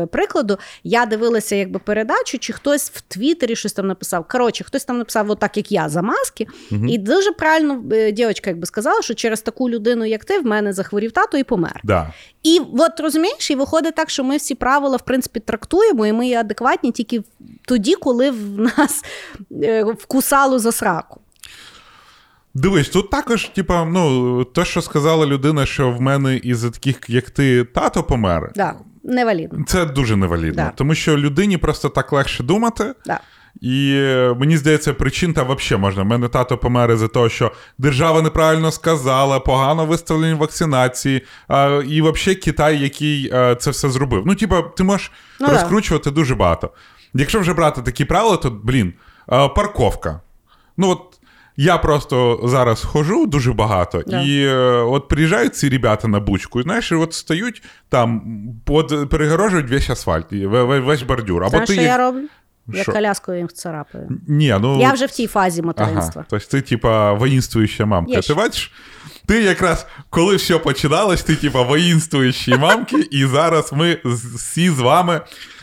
прикладу. Я дивилася якби передачу, чи хтось в Твіттері щось там написав. Коротше, хтось там написав, отак, як я, за маски. Угу. І дуже правильно е, дівчинка якби сказала, що через таку людину, як ти, в мене захворів тато і помер. Да. І от розумієш, і виходить так, що ми всі правила в принципі трактуємо, і ми є адекватні тільки тоді, коли в нас е, вкусало за сраку. Дивись, тут також, типа, ну, те, що сказала людина, що в мене із таких, як ти, тато помер. Да, невалідно. Це дуже невалідно. Да. Тому що людині просто так легше думати. Да. І мені здається, причин там взагалі можна. У мене тато помер із-за того, що держава неправильно сказала, погано виставлені вакцинації, а, і взагалі Китай, який а, це все зробив. Ну, типа, ти можеш ну, розкручувати да. дуже багато. Якщо вже брати такі правила, то блін, а, парковка. Ну, от я просто зараз хожу дуже багато, да. і е, от приїжджають ці ребята на бучку, і знаєш, і от стають там, от перегорожують весь асфальт, весь бордюр. Або Знаєш, ти що їх... я роблю? Я коляскою їм царапаю. Ні, ну... Я вже в тій фазі материнства. Ага, Тобто ти, типа, воїнствуюча мамка. Ти бачиш? Ти якраз коли все починалось, ти типа воїнствуючі мамки, і зараз ми всі з вами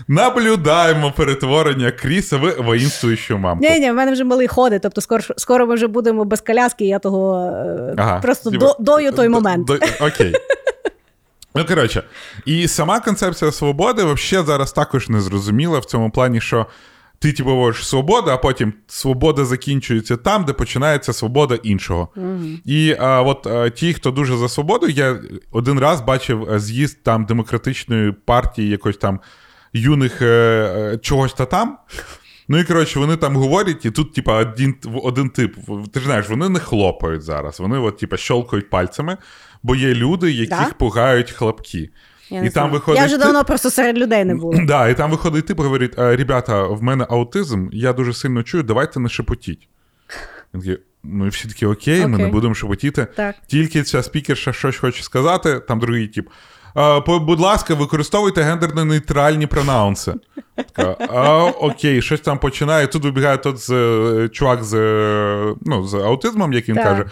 наблюдаємо перетворення Кріса в воїнствуючу мамку. Ні, ні, в мене вже малий ходить, тобто скоро скоро ми вже будемо без коляски, я того е, ага, просто до, дою той момент. До, окей. Ну, коротше, і сама концепція свободи взагалі зараз також не зрозуміла в цьому плані, що ти типу, говориш свобода, а потім свобода закінчується там, де починається свобода іншого. Mm-hmm. І а, от а, ті, хто дуже за свободу, я один раз бачив з'їзд там демократичної партії, якось там юних е, е, чогось та там. Ну і коротше, вони там говорять, і тут, типа, один один тип. Ти ж знаєш, вони не хлопають зараз. Вони, от, типа, щолкають пальцями, бо є люди, яких да? пугають хлопки. Я і там виходить... Я вже давно просто серед людей не було. Да, І там виходить тип говорить: ребята, в мене аутизм, я дуже сильно чую, давайте не шепотіть. Він такий, Ну і всі такі окей, ми не будемо шепотіти. Так. Тільки ця спікерша щось хоче сказати, там другий тип. А, Будь ласка, використовуйте гендерно-нейтральні пронаунси. Така, а, Окей, щось там починає. Тут вибігає тот з, е, чувак з е, ну, з аутизмом, як він так. каже.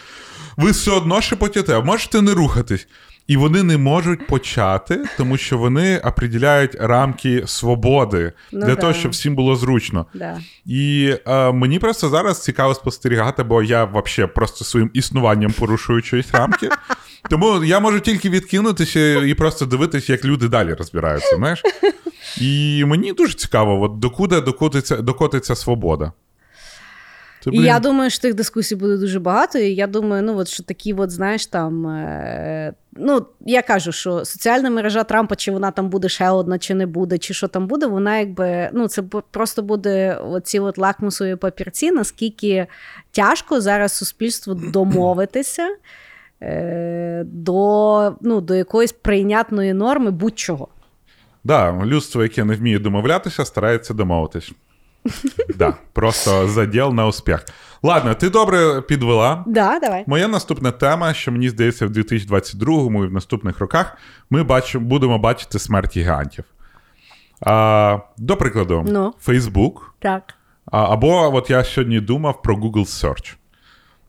Ви все одно шепотіте, а можете не рухатись. І вони не можуть почати, тому що вони определяють рамки свободи ну, для да. того, щоб всім було зручно. Да. І е, мені просто зараз цікаво спостерігати, бо я взагалі просто своїм існуванням порушую чиїсь рамки. Тому я можу тільки відкинутися і просто дивитися, як люди далі розбираються. знаєш? І мені дуже цікаво, от докуди докотиться, докотиться свобода. Це, і я думаю, що тих дискусій буде дуже багато. І я думаю, ну от що такі, от, знаєш, там. Е, ну, я кажу, що соціальна мережа Трампа, чи вона там буде ще одна, чи не буде, чи що там буде, вона якби ну, це просто буде оці от лакмусові папірці, наскільки тяжко зараз суспільству домовитися е, до, ну, до якоїсь прийнятної норми будь-чого. Так, да, людство, яке не вміє домовлятися, старається домовитись. Да, Просто заділ на успіх. Ладно, ти добре підвела. Да, давай. Моя наступна тема, що мені здається, в 2022-му і в наступних роках ми бачимо, будемо бачити смерть гігантів. А, До прикладу, ну. Facebook. Так. А, Або от я сьогодні думав про Google Search.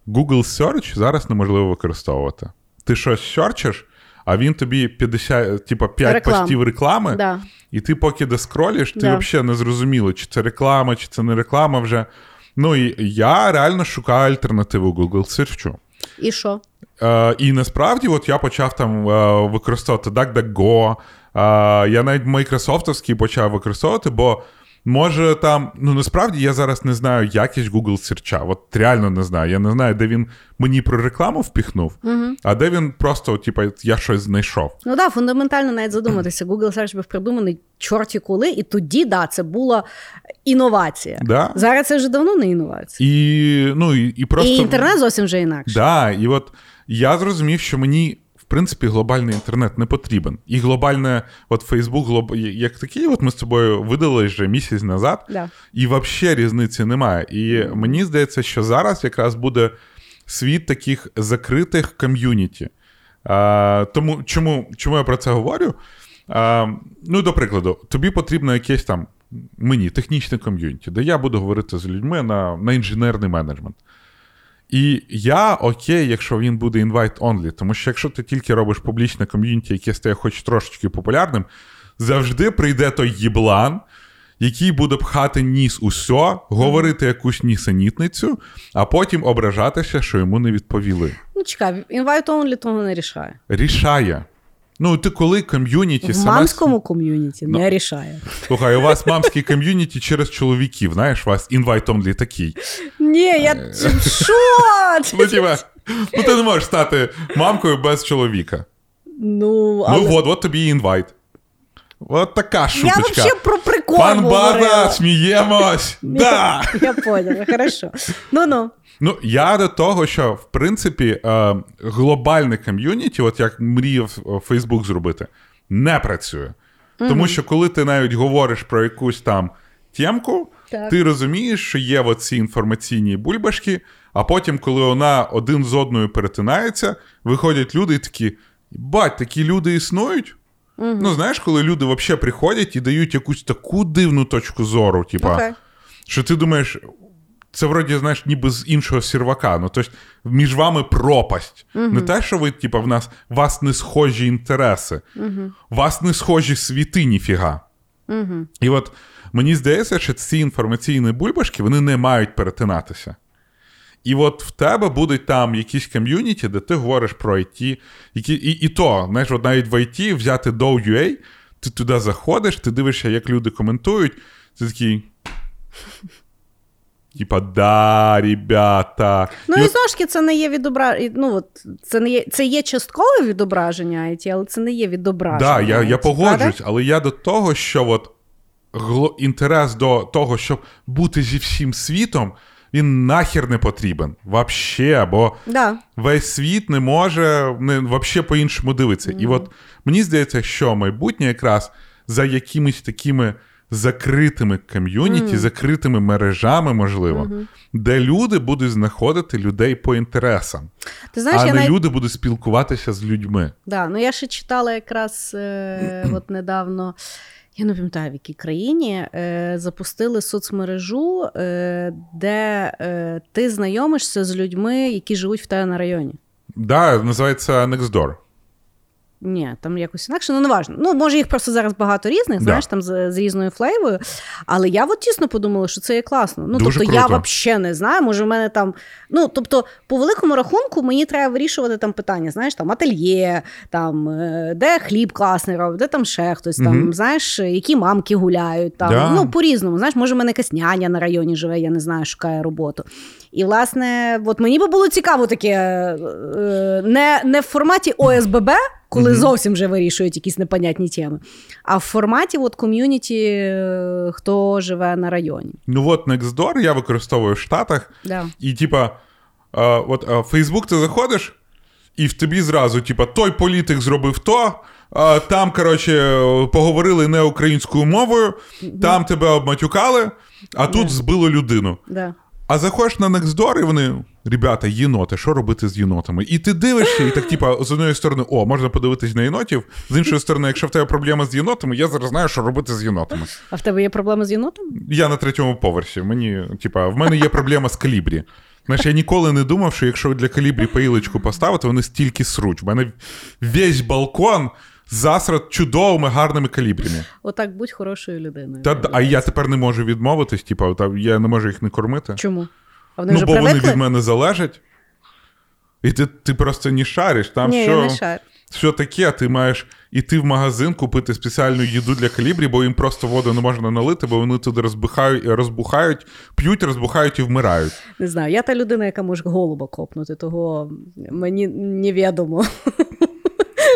Google Search зараз неможливо використовувати. Ти щось серчиш, а він тобі 50, типа 5 Реклам. постів реклами, да. і ти поки доскроліш, ти да. взагалі не зрозуміло, чи це реклама, чи це не реклама вже. Ну і я реально шукаю альтернативу Google Search. І що? Е, І насправді от я почав там е, використовувати DuckDuckGo, е, Я навіть Майкрософтовський почав використовувати, бо Може там, ну насправді я зараз не знаю якість Google Search, От реально не знаю. Я не знаю, де він мені про рекламу впіхнув, угу. а де він просто, типу, я щось знайшов. Ну так, фундаментально навіть задуматися. Google Search був придуманий чорті коли, і тоді, да, це була інновація. Да. Зараз це вже давно не інновація. І ну, і, і просто... І інтернет зовсім вже інакше. Да, І от я зрозумів, що мені. Принципі, глобальний інтернет не потрібен. І глобальне, от Фейсбук, глоб... як такий, от ми з тобою видали вже місяць назад, Да. і взагалі різниці немає. І мені здається, що зараз якраз буде світ таких закритих ком'юніті. А, тому чому, чому я про це говорю? А, ну, до прикладу, тобі потрібно якесь там мені технічне ком'юніті, де я буду говорити з людьми на, на інженерний менеджмент. І я окей, якщо він буде invite-only, тому що якщо ти тільки робиш публічне ком'юніті, яке стає хоч трошечки популярним, завжди прийде той їблан, який буде пхати ніс усе, говорити якусь нісенітницю, а потім ображатися, що йому не відповіли. Ну, чекай, invite only того не рішає. Рішає. Ну, ти коли ком'юніті В саме... мамському ком'юніті Ну. не рішає. Слухай, у вас мамський ком'юніті через чоловіків, знаєш, у вас invite only такий. Ні, я що? Ну, тіба, ну ти не можеш стати мамкою без чоловіка. Ну, але... Ну от, от тобі і інвайт. От така я шуточка. взагалі про прикол Фан-база, сміємось. Да! Я поняла, хорошо. Ну-ну. Ну, я до того, що в принципі е, глобальне ком'юніті, от як мріяв Фейсбук зробити, не працює. Тому що коли ти навіть говориш про якусь там тємку, Так. ти розумієш, що є оці інформаційні бульбашки, а потім, коли вона один з одною перетинається, виходять люди і такі: бать, такі люди існують. Ну, знаєш, коли люди взагалі приходять і дають якусь таку дивну точку зору, типа, Окей. що ти думаєш, це вроді, знаєш, ніби з іншого сірвака. Ну, тобто, між вами пропасть. Не те, що ви, типа, в нас у вас не схожі інтереси, у вас не схожі світи, ніфіга. І от мені здається, що ці інформаційні бульбашки вони не мають перетинатися. І от в тебе будуть там якісь ком'юніті, де ти говориш про IT, які, і, і то, знаєш, от навіть в IT взяти Dow.ua, ти туди заходиш, ти дивишся, як люди коментують, ти такий. Типа, да, ребята. Ну І і от- таки, це не є відображення. Ну, от, це, не є, це є часткове відображення IT, але це не є відображення. Да, я, я погоджуюсь, але я до того, що от гло- інтерес до того, щоб бути зі всім світом, він нахер не потрібен. Вообще, бо Да. весь світ не може не, вообще по-іншому дивитися. І от мені здається, що майбутнє якраз за якимись такими закритими ком'юніті, закритими мережами, можливо, де люди будуть знаходити людей по інтересам, Ти знаєш, а я не навіть... люди будуть спілкуватися з людьми. Да, ну я ще читала якраз е, от недавно. Я не пам'ятаю, в якій країні е, запустили соцмережу, е, де е, ти знайомишся з людьми, які живуть в тебе на районі. Да, називається Nextdoor. Ні, там якось інакше, ну не важно. Ну, може, їх просто зараз багато різних, Да. знаєш, там з, з різною флейвою. Але я от тісно подумала, що це є класно. Ну, Дуже тобто, я взагалі не знаю, може, в мене там. Ну, тобто, по великому рахунку, мені треба вирішувати там питання, знаєш, там ательє, там, е, де хліб класний робить, де там ще хтось, там, Мгм. знаєш, які мамки гуляють. Там. Да. Ну, по-різному. Знаєш, може, в мене якась няня на районі живе, я не знаю, шукає роботу. І, власне, от мені би було цікаво таке, е, не, не в форматі ОСББ, коли зовсім вже вирішують якісь непонятні теми, а в форматі от ком'юніті, е, хто живе на районі. Ну от Nextdoor я використовую в Штатах, Да. і типа, е, от е, в Facebook ти заходиш, і в тобі зразу, типа, той політик зробив то. е, Там, коротше, е, поговорили не українською мовою, там тебе обматюкали, а тут збило людину. Да. А заходиш на Nextdoor, і вони, ребята, єноти, що робити з єнотами? І ти дивишся, і так, типа, з однієї сторони, о, можна подивитись на єнотів. З іншої сторони, якщо в тебе проблема з єнотами, я зараз знаю, що робити з єнотами. А в тебе є проблеми з єнотом? Я на третьому поверсі. Мені, типа, в мене є проблема з калібрі. Знаєш, я ніколи не думав, що якщо для калібрі паїлочку поставити, вони стільки сруть. У мене весь балкон засрат чудовими гарними калібрями. Отак будь хорошою людиною. Та, а я тепер не можу відмовитись, типа, та, я не можу їх не кормити. Чому? А вони ну, вже бо привикли? вони від мене залежать. І ти, ти просто не шариш. Там Ні, що, я не шарю. що таке, ти маєш іти в магазин, купити спеціальну їду для калібрі, бо їм просто воду не можна налити, бо вони туди розбухають, розбухають, п'ють, розбухають і вмирають. Не знаю, я та людина, яка може голуба копнути, того мені невідомо,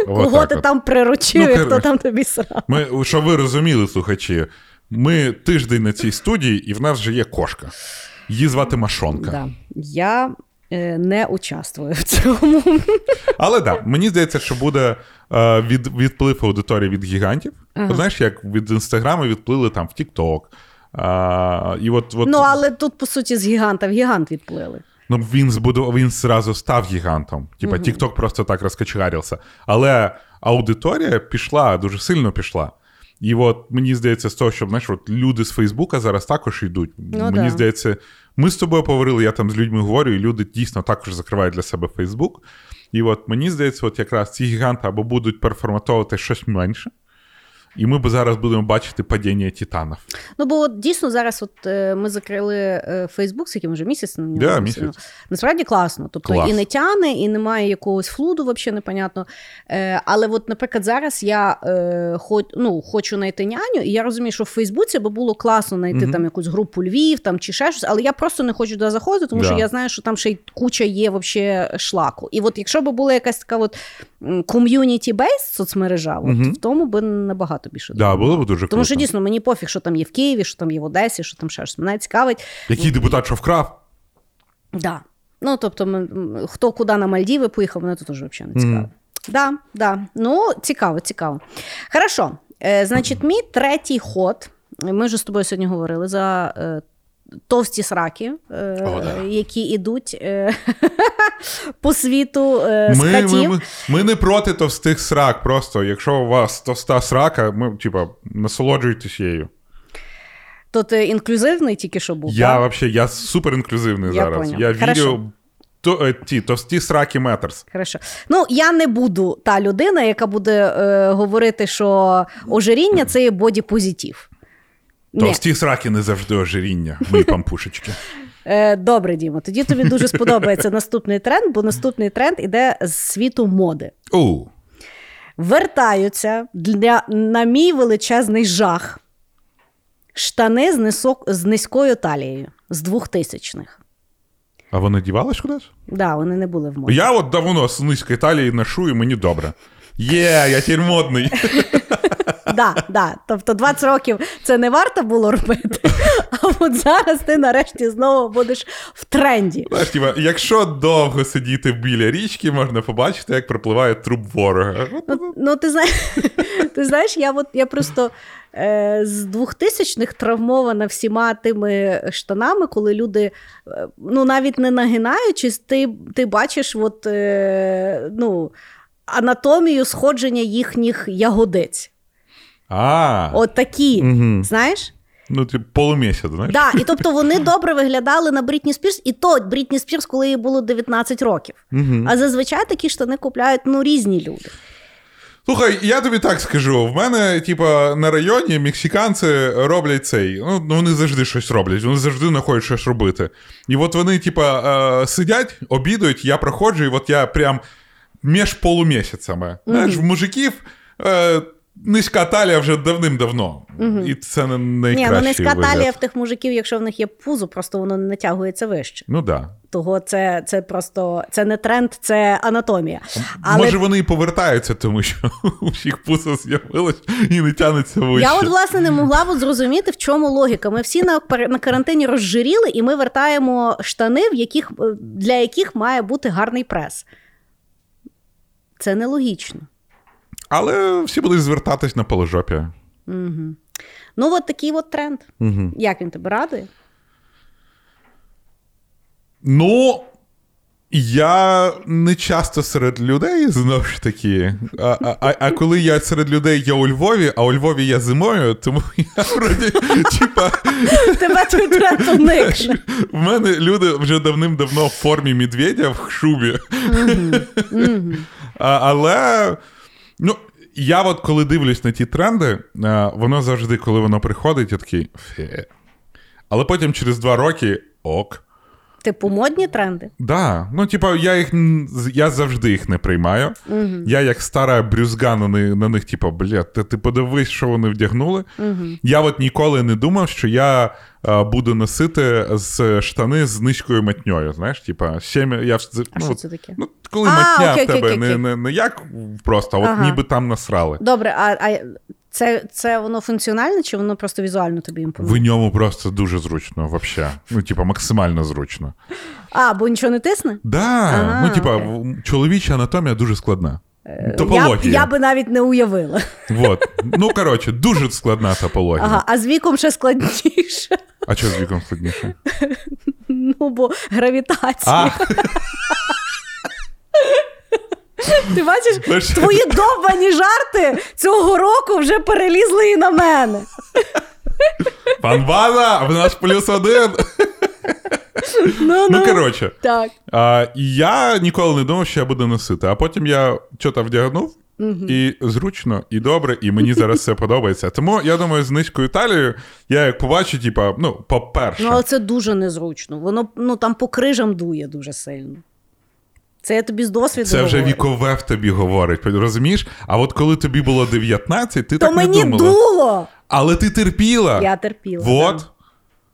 кого ти там приручив Ну, і хто там тобі срав. Ми, щоб ви розуміли, слухачі, ми тиждень на цій студії, і в нас вже є кошка. Її звати Машонка. Да. Я е, не участвую в цьому. Але так, да, мені здається, що буде е, від, відплив аудиторії від гігантів. Ага. Знаєш, як від інстаграму відплили там в Тік-Ток. і от, от... Ну, але тут, по суті, з гіганта в гігант відплили. Ну, він збудував, він зразу став гігантом. Типа TikTok uh просто так розкачегарився. Але аудиторія пішла, дуже сильно пішла. І от мені здається, з того, що знаєш, от люди з Фейсбука зараз також йдуть. Ну, мені да. здається, ми з тобою поговорили, я там з людьми говорю, і люди дійсно також закривають для себе Фейсбук. І от мені здається, от якраз ці гіганти або будуть переформатовувати щось менше. І ми б зараз будемо бачити падіння титанів. Ну, бо от дійсно зараз от е, ми закрили Фейсбук, з яким вже місяць на нього. Да, місяць. Насправді класно. Тобто Клас. і не тяне, і немає якогось флуду, взагалі непонятно. Е, але, от, наприклад, зараз я е, хоч, ну, хочу знайти няню, і я розумію, що в Фейсбуці би було класно знайти mm там якусь групу Львів там, чи ще щось, але я просто не хочу туди заходити, тому да. що я знаю, що там ще й куча є вообще шлаку. І от якщо б була якась така от ком'юніті бейс соцмережа, от, mm в тому би набагато набагато більше. Да, було б дуже круто. Тому що дійсно мені пофіг, що там є в Києві, що там є в Одесі, що там ще щось. Мене цікавить. Який депутат що вкрав? Так. Да. Ну, тобто, ми, хто куди на Мальдіви поїхав, мене тут теж взагалі не цікаво. Mm. Да, да. Ну, цікаво, цікаво. Хорошо. Е, Значить, мій третій ход. Ми вже з тобою сьогодні говорили за е, товсті сраки, е, О, да. які йдуть е, по світу е, ми, ми, ми, ми не проти товстих срак. Просто якщо у вас товста срака, ми типа насолоджуйтесь її. То ти інклюзивний тільки що був? Я взагалі, я супер інклюзивний я зараз. Понял. Я вірю. То, ті, товсті сраки метерс. Хорошо. Ну, я не буду та людина, яка буде е, говорити, що ожиріння це є бодіпозитив. Товсті сраки не завжди ожиріння, мої пампушечки. Е, добре, Дімо. Тоді тобі дуже сподобається наступний тренд, бо наступний тренд іде з світу моди. У. Вертаються для, на мій величезний жах. Штани з нисок, з низькою талією, з двохтисячних. А вони дівались кудись? Так, да, вони не були в моді. Я от давно з низької талії ношу, і мені добре. Є, я тіпер модний. да, да. Тобто 20 років це не варто було робити. А от зараз ти нарешті знову будеш в тренді. Знаєш, тіба, Якщо довго сидіти біля річки, можна побачити, як пропливає труп ворога. Ну, ну ти знаєш, ти знаєш, я от я просто. Е, з 2000-х травмована всіма тими штанами, коли люди, е, ну навіть не нагинаючись, ти ти бачиш от, е, ну, анатомію сходження їхніх ягодиць. А. От такі, угу. знаєш? Ну, типу, полумісяць, знаєш? Так, і тобто вони добре виглядали на Брітні Спірс, і то Брітні Спірс, коли їй було 19 років. Угу. А зазвичай такі штани купляють ну, різні люди. Слухай, я тобі так скажу: в мене, типа, на районі мексиканці роблять цей. Ну, вони завжди щось роблять, вони завжди знаходять щось робити. І от вони, типа, е, сидять, обідують, я проходжу, і от я прям між полумісяцями. Знаєш, в мужиків. Е, Низька талія вже давним-давно. Угу. І це не найкращий Ні, ну низька вигляд. талія в тих мужиків, якщо в них є пузо, просто воно не натягується вище. Ну да. Того це це просто це не тренд, це анатомія. Але... Може, вони і повертаються, тому що у всіх пузо з'явилось і не тянеться вище. Я от власне не могла от зрозуміти, в чому логіка. Ми всі на на карантині розжиріли, і ми вертаємо штани, в яких для яких має бути гарний прес. Це нелогічно. Але всі будуть звертатись на положопі. Угу. Ну, от такий от тренд. Угу. Як він тебе радує? Ну, я не часто серед людей знову ж таки. А а, а коли я серед людей я у Львові, а у Львові я зимою, тому я вроді, типа. Тебе тренд уникне. В мене люди вже давним-давно в формі медведя в шубі. Але. Я от коли дивлюсь на ті тренди, е, воно завжди, коли воно приходить, я такий. Фе. Але потім через два роки ок. Типу, модні тренди? Так. Да. Ну, типу, я їх я завжди їх не приймаю. Угу. Я, як стара брюзга, на них, на них типу, бля, ти, ти подивись, що вони вдягнули. Угу. Я от ніколи не думав, що я а, буду носити з штани з низькою матньою. Знаєш, типа, ще я ну, а що це таке? Ну, коли а, матня окей, в тебе окей, не, не не, як просто, а от ага. ніби там насрали. Добре, а, а Це, це воно функціональне чи воно просто візуально тобі імпонує? В ньому просто дуже зручно, вообще. Ну, типа, максимально зручно. А, бо нічого не тисне? Да, А, ну, типа, чоловіча анатомія дуже складна. Я, Топологія. я би навіть не уявила. Вот. Ну, коротше, дуже складна топологія. Ага, а з віком ще складніше. А що з віком складніше? Ну, бо гравітація. А, Ти бачиш, твої довбані жарти цього року вже перелізли і на мене. пан Вана, в нас плюс один. Ну, Ну, коротше. Так. А, і я ніколи не думав, що я буду носити. А потім я щось вдягнув, і зручно, і добре, і мені зараз все подобається. Тому я думаю, з низькою талією я як побачу, типа, ну, по-перше, Ну, але це дуже незручно. Воно ну, там по крижам дує дуже сильно. Це я тобі з досвіду. це вже говорю. вікове в тобі говорить, розумієш? А от коли тобі було 19, ти То так не мені дуло. Але ти терпіла. Я терпіла. Вот. да.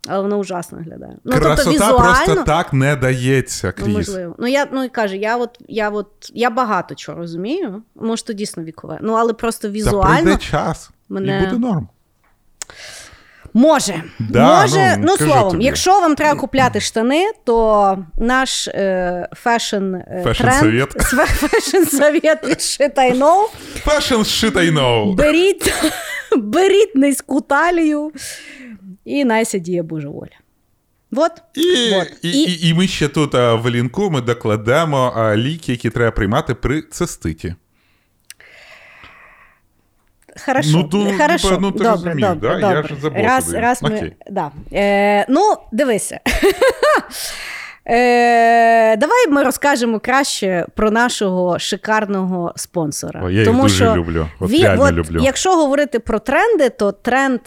Але воно ужасно виглядає. Ну, Красота тобто візуально, просто так не дається, Ну, Кріс. можливо. Ну, я ну, кажу, я от, я от я багато чого розумію. Може, то дійсно вікове. Ну, але просто Та візуально. прийде час, мене- і буде норм. Може, Да, може, ну, ну, словом, тобі. якщо вам треба купляти штани, то наш е, fashion е, тренд, від Know, Fashion shit I know. беріть, беріть низьку талію і най ся діє Божа воля. Вот. І, Вот. і, І- і, і ми ще тут а, в лінку ми докладемо а, ліки, які треба приймати при циститі. Хорошо, Ну, то, хорошо. типа, ну, ти добре, розумів, добре, да? Я добре. ж забув раз, тобі. раз ми, да. е, ну, дивися. Е, давай ми розкажемо краще про нашого шикарного спонсора. О, я їх Тому дуже що люблю. От він- реально от люблю. Якщо говорити про тренди, то тренд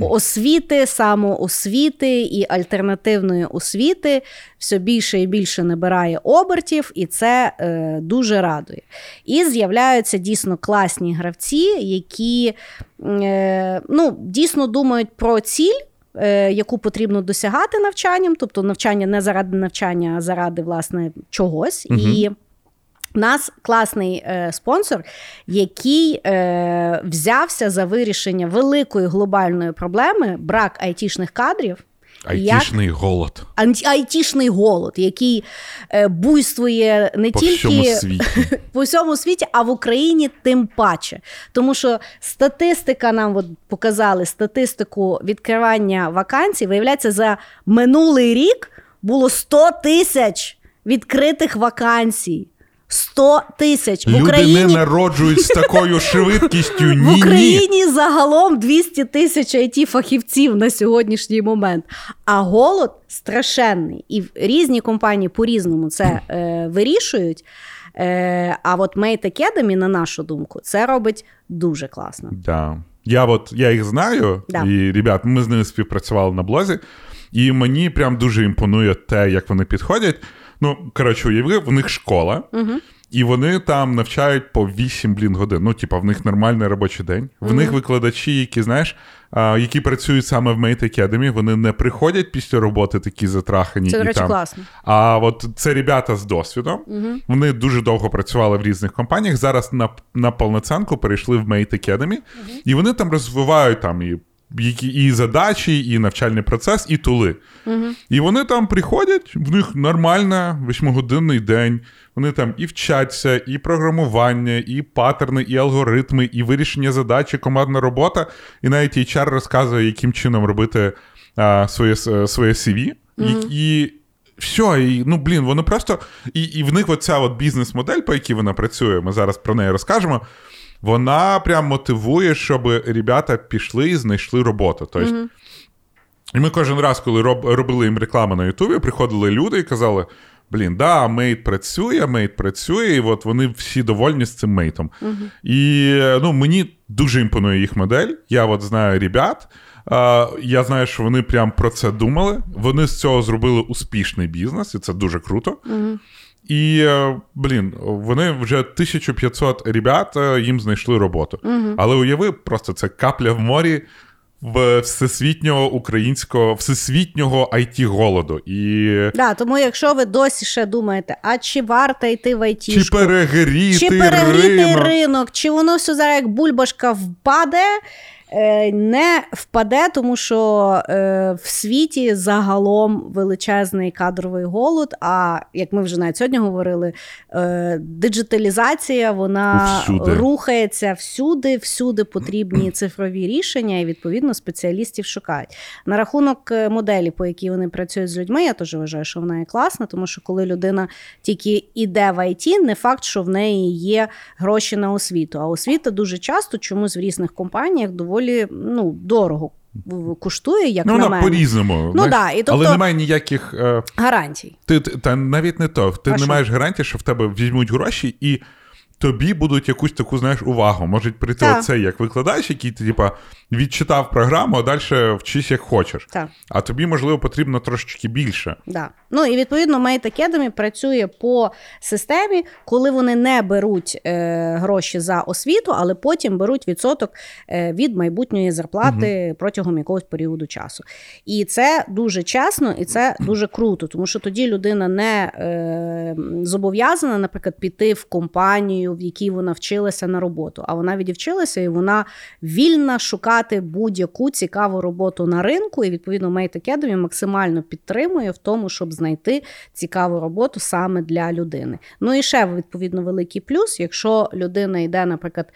освіти, самоосвіти і альтернативної освіти все більше і більше набирає обертів, і це е, дуже радує. І з'являються дійсно класні гравці, які е, ну, дійсно думають про ціль. е, Яку потрібно досягати навчанням, тобто навчання не заради навчання, а заради власне чогось. Мгм. І у нас класний е, спонсор, який е, взявся за вирішення великої глобальної проблеми брак айтішних кадрів. як Айтішний голод анті- айтішний голод, який е, буйствує не по тільки всьому світі. по всьому світі, а в Україні тим паче. Тому що статистика нам от показали статистику відкривання вакансій. Виявляється, за минулий рік було 100 тисяч відкритих вакансій. 100 тисяч в Люди Україні. не народжують з такою швидкістю. Ні, В ні. Україні загалом 200 тисяч it фахівців на сьогоднішній момент. А голод страшенний. І в- різні компанії по-різному це е, вирішують. Е, а от Mate Academy, на нашу думку, це робить дуже класно. Да. Я от я їх знаю, Да. і ребят, ми з ними співпрацювали на блозі, і мені прям дуже імпонує те, як вони підходять. Ну, коротше, уяви, в них школа, Угу. і вони там навчають по 8 блін годин. Ну, типа, в них нормальний робочий день. В них викладачі, які, знаєш, а, які працюють саме в Mate Academy, вони не приходять після роботи такі затрахані. Це, і речі, там, класно. А от це ребята з досвідом. Угу. Вони дуже довго працювали в різних компаніях. Зараз на, на повноцінку перейшли в Mate Academy, і вони там розвивають там і, які, і задачі, і навчальний процес, і тули. І вони там приходять, в них нормально восьмигодинний день. Вони там і вчаться, і програмування, і паттерни, і алгоритми, і вирішення задач, і командна робота. І навіть HR розказує, яким чином робити а, своє, своє CV. І, і все, і, ну блін, вони просто. І, і в них оця от бізнес-модель, по якій вона працює, ми зараз про неї розкажемо. Вона прям мотивує, щоб ребята пішли і знайшли роботу. Тобто, і ми кожен раз, коли роб, робили їм рекламу на Ютубі, приходили люди і казали: блін, да, Mate працює, Mate працює, і от вони всі довольні з цим Mate ом. І ну, мені дуже імпонує їх модель. Я от знаю ребят. е, Я знаю, що вони прям про це думали. Вони з цього зробили успішний бізнес, і це дуже круто. І, е, блін, вони вже 1500 ребят е, їм знайшли роботу. Але уяви, просто це капля в морі в всесвітнього українського, всесвітнього it голоду. І... Да, тому якщо ви досі ще думаєте, а чи варто йти в IT? Чи перегріти, чи перегріти ринок? ринок, чи воно все зараз як бульбашка впаде? Е, Не впаде, тому що е, в світі загалом величезний кадровий голод. А як ми вже навіть сьогодні говорили, е, диджиталізація вона Всюди. рухається всюди, всюди потрібні цифрові рішення, і відповідно спеціалістів шукають. На рахунок моделі, по якій вони працюють з людьми, я теж вважаю, що вона є класна, тому що коли людина тільки йде в IT, не факт, що в неї є гроші на освіту. А освіта дуже часто чомусь в різних компаніях доволі ну, дорого коштує, як Ну, на мене. по-різному. Ну, да, і тобто- Але немає ніяких. Е, Гарантій. ти, ти- та навіть не то. Ти А не що? маєш гарантії, що в тебе візьмуть гроші і. Тобі будуть якусь таку, знаєш, увагу. Можуть прийти Так. оцей як викладач, який ти, типа, відчитав програму, а далі вчись як хочеш. Так. А тобі, можливо, потрібно трошечки більше. Да. Ну і відповідно Mate Academy працює по системі, коли вони не беруть е, гроші за освіту, але потім беруть відсоток е, від майбутньої зарплати протягом якогось періоду часу. І це дуже чесно, і це дуже круто, тому що тоді людина не е, зобов'язана, наприклад, піти в компанію, в якій вона вчилася на роботу. А вона відівчилася і вона вільна шукати будь-яку цікаву роботу на ринку. І відповідно Mate Academy максимально підтримує в тому, щоб знайти цікаву роботу саме для людини. Ну і ще відповідно великий плюс, якщо людина йде, наприклад.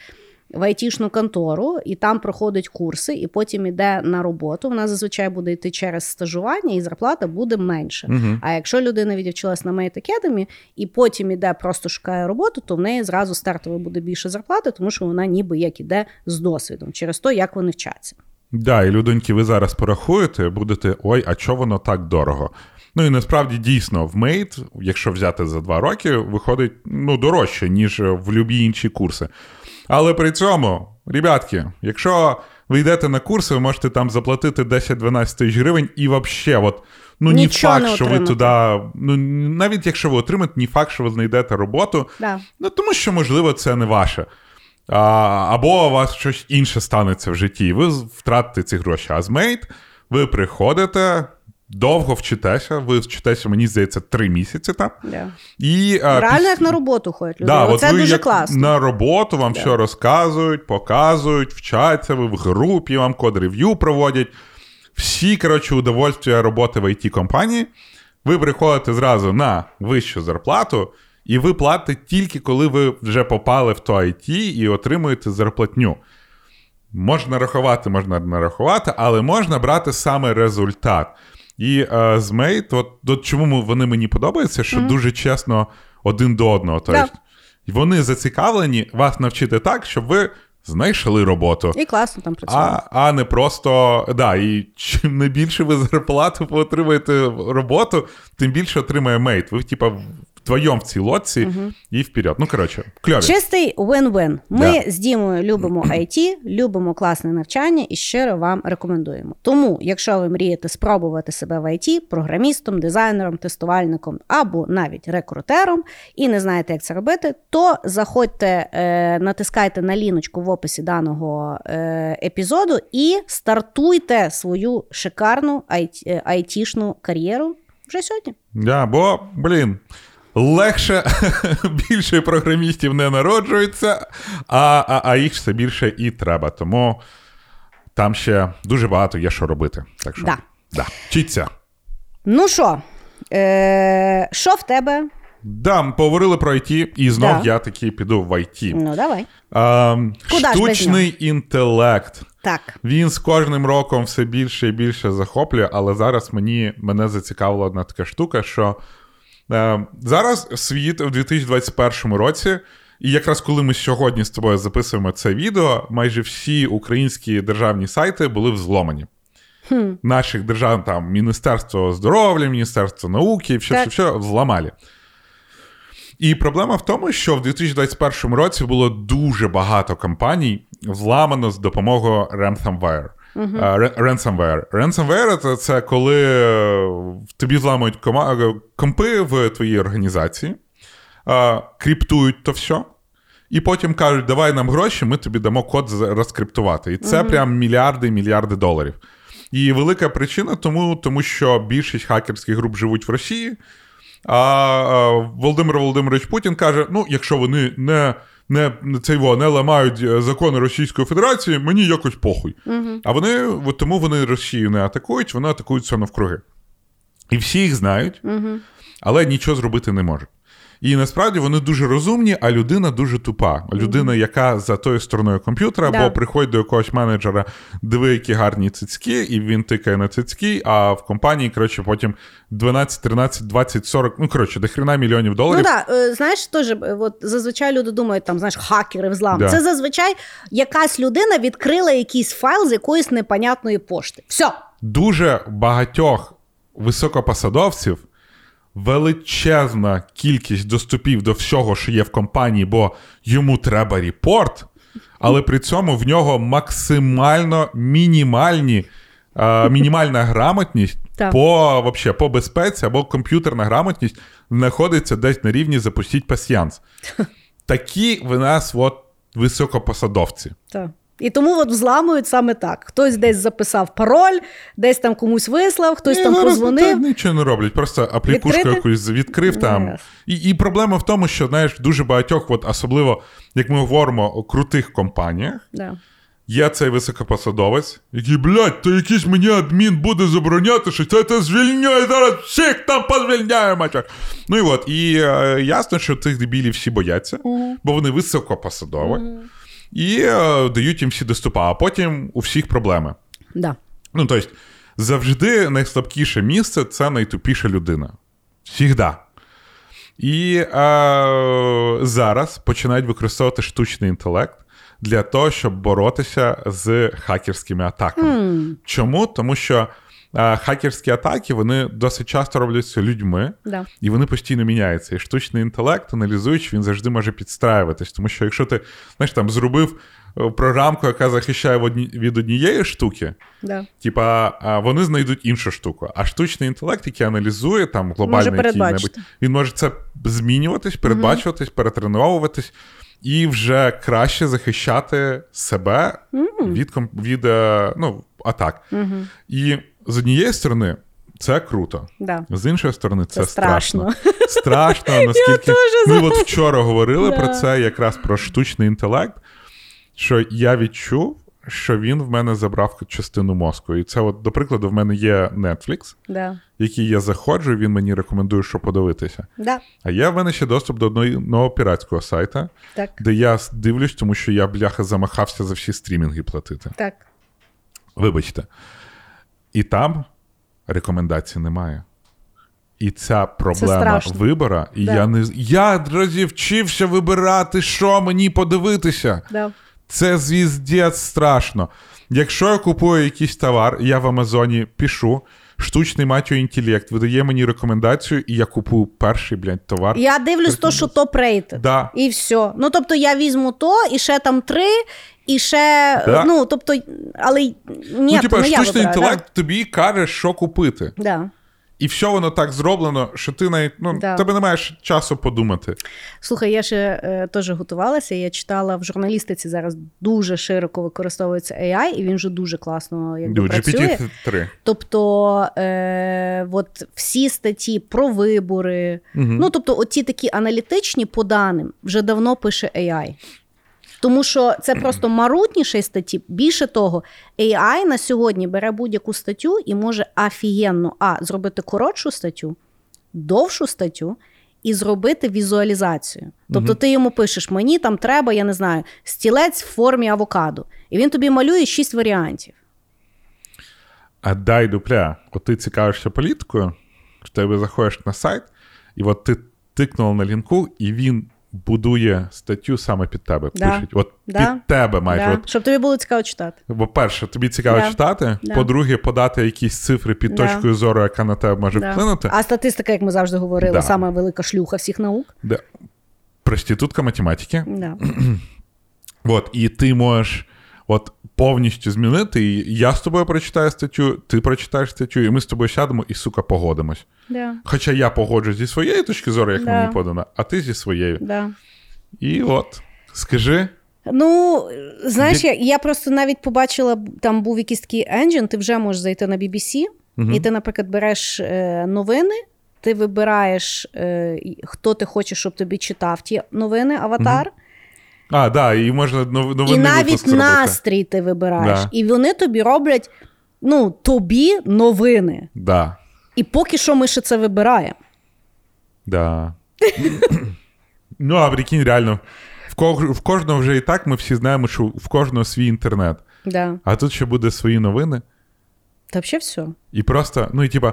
В айтішну контору і там проходить курси, і потім йде на роботу. Вона зазвичай буде йти через стажування, і зарплата буде менше. Угу. А якщо людина відівчилась на Mate Academy і потім іде, просто шукає роботу, то в неї зразу стартово буде більше зарплати, тому що вона ніби як іде з досвідом через те, як вони вчаться. Да, і людоньки, ви зараз порахуєте, будете ой, а чого воно так дорого? Ну і насправді дійсно в Mate, якщо взяти за два роки, виходить ну, дорожче, ніж в любі інші курси. Але при цьому, ребятки, якщо ви йдете на курси, ви можете там заплатити 10-12 тисяч гривень і взагалі, от, ну ні Нічого факт, не що ви туди, ну навіть якщо ви отримаєте, ні факт, що ви знайдете роботу, Да. Ну, тому що, можливо, це не ваше. А, або у вас щось інше станеться в житті, і ви втратите ці гроші. А з Mate ви приходите, довго вчитеся, ви вчитеся, мені здається, три місяці там. Да. І, а, Реально, піс- як на роботу ходять люди. Да, от ви дуже як класно. На роботу вам все розказують, показують, вчаться, ви в групі, вам код-рев'ю проводять. Всі, коротше, удовольствия роботи в it компанії Ви приходите зразу на вищу зарплату, і ви платите тільки коли ви вже попали в то IT і отримуєте зарплатню. Можна рахувати, можна не рахувати, але можна брати саме результат. І е, з Мейт, от, от чому вони мені подобаються, що дуже чесно один до одного. Тобто, yeah. Вони зацікавлені вас навчити так, щоб ви знайшли роботу. І класно там працювати. А, а не просто да, і чим не більше ви зарплату отримаєте роботу, тим більше отримає мейт. Ви, типа, вдвоєм в цій лодці і вперед. Ну, коротше, кльові. Чистий win-win. Ми Да. з Дімою любимо IT, любимо класне навчання і щиро вам рекомендуємо. Тому, якщо ви мрієте спробувати себе в IT, програмістом, дизайнером, тестувальником або навіть рекрутером, і не знаєте, як це робити, то заходьте, е, натискайте на ліночку в описі даного е, епізоду і стартуйте свою шикарну IT, е, айтішну кар'єру вже сьогодні. Да, бо, блін, легше більше програмістів не народжується, а, а, а їх все більше і треба. Тому там ще дуже багато є що робити. Так що, Да. Да. Вчіться. Ну що, е, що в тебе? Да, ми поговорили про IT, і знов Да. я таки піду в IT. Ну, давай. Ем, Куда штучний інтелект. Так. Він з кожним роком все більше і більше захоплює, але зараз мені мене зацікавила одна така штука, що зараз світ у 2021 році, і якраз коли ми сьогодні з тобою записуємо це відео, майже всі українські державні сайти були взломані. Хм. Наших держав, там Міністерство здоров'я, Міністерство науки, все, все, все взламали. І проблема в тому, що в 2021 році було дуже багато компаній взламано з допомогою ransomware. Ре- Ransomware. Ransomware це, це коли е, тобі зламують кома- е, компи в твоїй організації, кріптують то все, І потім кажуть, давай нам гроші, ми тобі дамо код розкриптувати. І це прям мільярди і мільярди доларів. І велика причина тому, тому що більшість хакерських груп живуть в Росії. А Володимир Володимирович Путін каже: ну, якщо вони не, не, цей, во, не ламають е, закони Російської Федерації, мені якось похуй. А вони от тому вони Росію не атакують, вони атакують все навкруги. І всі їх знають, але нічого зробити не можуть. І насправді вони дуже розумні, а людина дуже тупа. Людина, яка за тою стороною комп'ютера, Да. або приходить до якогось менеджера, диви, які гарні цицьки, і він тикає на цицьки, а в компанії, коротше, потім 12, 13, 20, 40, ну коротше, до хрена мільйонів Ну доларів. так, е, знаєш, теж е, от зазвичай люди думають, там знаєш, хакери взлам. Да. Це зазвичай якась людина відкрила якийсь файл з якоїсь непонятної пошти. Все. дуже багатьох високопосадовців величезна кількість доступів до всього, що є в компанії, бо йому треба репорт, але при цьому в нього максимально мінімальні. е, Мінімальна грамотність Так. по, вообще, по безпеці або комп'ютерна грамотність знаходиться десь на рівні запустіть пасьянс. Такі в нас от, високопосадовці. Так. І тому от взламують саме так. Хтось десь записав пароль, десь там комусь вислав, хтось Ні, там зараз позвонив. та Нічого не роблять, просто аплікушку якусь відкрив там. І, і проблема в тому, що знаєш, дуже багатьох, от особливо як ми говоримо о крутих компаніях, Да. є цей високопосадовець, який, блядь, то якийсь мені адмін буде забороняти, що це те звільняє зараз всіх там позвільняємо. Ну і от, і е, ясно, що цих дебілів всі бояться, бо вони високопосадові. І е, дають їм всі доступи, а потім у всіх проблеми. Да. Ну, тобто, завжди найслабкіше місце це найтупіша людина. Всігда. І е, зараз починають використовувати штучний інтелект для того, щоб боротися з хакерськими атаками. Чому? Тому що хакерські атаки вони досить часто робляться людьми, Да. і вони постійно міняються. І штучний інтелект, аналізуючи, він завжди може підстраюватись. Тому що якщо ти знаєш, там зробив е, програмку, яка захищає від однієї штуки, Да. Типа, вони знайдуть іншу штуку. А штучний інтелект, який аналізує там передбачити. який-небудь, він може це змінюватись, передбачуватись, перетренуватись і вже краще захищати себе від, ком- від е, ну, атак. І з однієї сторони, це круто. Да. З іншої сторони, це, Це страшно. страшно. Наскільки ми от вчора говорили Да. про це, якраз про штучний інтелект, що я відчув, що він в мене забрав частину мозку. І це, от, до прикладу, в мене є Netflix, Да. який я заходжу, і він мені рекомендує, що подивитися. Да. А є в мене ще доступ до одного піратського сайта, Так. де я дивлюсь, тому що я, бляха, замахався за всі стрімінги платити. Так. Вибачте. І там рекомендацій немає. І ця проблема вибора, і Да. я не я друзі, вчився вибирати, що мені подивитися. Да. Це звіздець страшно. Якщо я купую якийсь товар, я в Амазоні пишу, штучний матю інтелект видає мені рекомендацію, і я купую перший, блядь, товар. Я дивлюсь то, що топ рейтинг. Да. І все. Ну, тобто, я візьму то, і ще там три, і ще. Да. Ну, тобто, але ні, ну, я штучний вибираю, інтелект тобі каже, що купити. Да? І все воно так зроблено, що ти навіть ну, Да. тебе не маєш часу подумати. Слухай, я ще е, теж готувалася. Я читала в журналістиці зараз дуже широко використовується AI, і він вже дуже класно якби, Ну, працює. GPT-3. Тобто, е, от всі статті про вибори, ну тобто, оці такі аналітичні по даним вже давно пише AI. Тому що це просто марутніші статті. Більше того, AI на сьогодні бере будь-яку статтю і може офігенно а зробити коротшу статтю, довшу статтю і зробити візуалізацію. Тобто, ти йому пишеш: мені там треба, я не знаю, стілець в формі авокадо, і він тобі малює шість варіантів. А дай дупля, от ти цікавишся політикою, в тебе заходиш на сайт, і от ти тикнув на лінку, і він будує статтю саме під тебе. Да. Пишуть. От Да. під тебе майже. Да, От, щоб тобі було цікаво читати. по-перше, тобі цікаво Да. читати. Да. По-друге, подати якісь цифри під Да. точкою зору, яка на тебе може Да. вплинути. А статистика, як ми завжди говорили, Да. сама велика шлюха всіх наук. Да. Проститутка математики. Да. От, і ти можеш от повністю змінити. І я з тобою прочитаю статтю, ти прочитаєш статтю, і ми з тобою сядемо і, сука, погодимось. Да. Хоча я погоджусь зі своєї точки зору, як Да. мені подано, а ти зі своєю. Да. І от. Скажи. Ну, знаєш, я, я просто навіть побачила, там був якийсь такий енджин, ти вже можеш зайти на BBC, Мгм. і ти, наприклад, береш е, новини, ти вибираєш, е, хто ти хочеш, щоб тобі читав ті новини, аватар, А, да, і можна нов- новинний і навіть настрій ти вибираєш. Да. І вони тобі роблять ну, тобі новини. Да, І поки що ми ще це вибираємо. да. ну, а прикинь, реально, в, кож- в кожного вже і так ми всі знаємо, що в кожного свій інтернет. Да. А тут ще буде свої новини. Та взагалі все. І просто, ну і типа,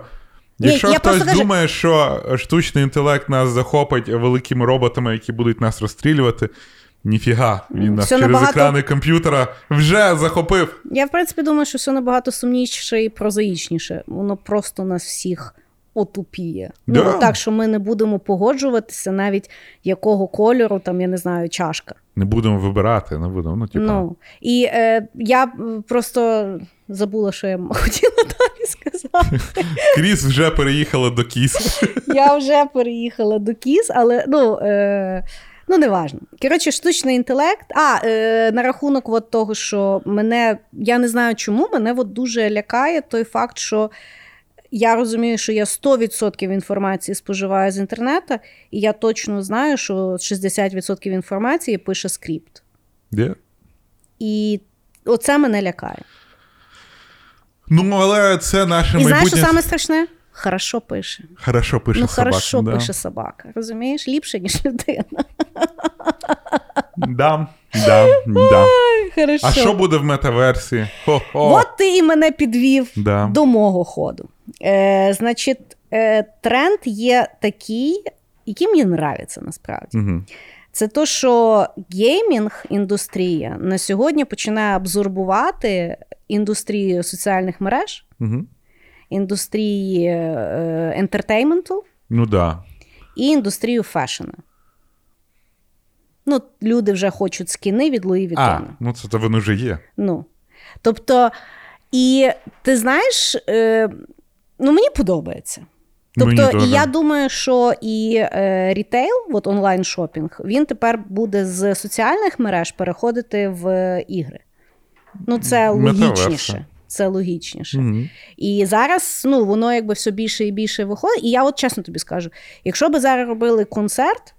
якщо я хтось просто кажу- думає, що штучний інтелект нас захопить великими роботами, які будуть нас розстрілювати, ніфіга, він нас через набагато- екрани комп'ютера вже захопив. Я, в принципі, думаю, що все набагато сумніше і прозаїчніше. Воно просто нас всіх отупіє. Да. Ну, так, що ми не будемо погоджуватися, навіть якого кольору, там, я не знаю, чашка. Не будемо вибирати, не будемо. Ну, типа, Ну, і е, я просто забула, що я хотіла далі сказати. Кріс вже переїхала до Кіс. Я вже переїхала до Кіс, але ну. Е, Ну, не важно. Коротше, штучний інтелект. А, е, на рахунок от того, що мене, я не знаю чому, мене от дуже лякає той факт, що я розумію, що я 100% інформації споживаю з інтернету, і я точно знаю, що 60% інформації пише скрипт. Є? І оце мене лякає. Ну, але це наше І знаєш, що саме страшне? Хорошо пише. Хорошо пише ну, собака. хорошо да. пише собака. Розумієш? Ліпше, ніж людина. Да, да, да. Хорошо. А що буде в метаверсі? Хо-хо. От ти і мене підвів Да. до мого ходу. Е, значить, е, тренд є такий, який мені нравиться насправді. Угу. Це то, що геймінг індустрія на сьогодні починає абсорбувати індустрію соціальних мереж, Угу. Індустрії е, entertainment у Ну да. і індустрію fashion а. Ну, люди вже хочуть скіни від Луї А, ну це то воно вже є. Ну. Тобто, і ти знаєш, е, ну мені подобається. Тобто, теж. і я думаю, що і е, рітейл, от онлайн шопінг, він тепер буде з соціальних мереж переходити в ігри. Ну, це логічніше. Це логічніше. Угу. І зараз ну, воно якби все більше і більше виходить. І я от чесно тобі скажу: якщо би зараз робили концерт,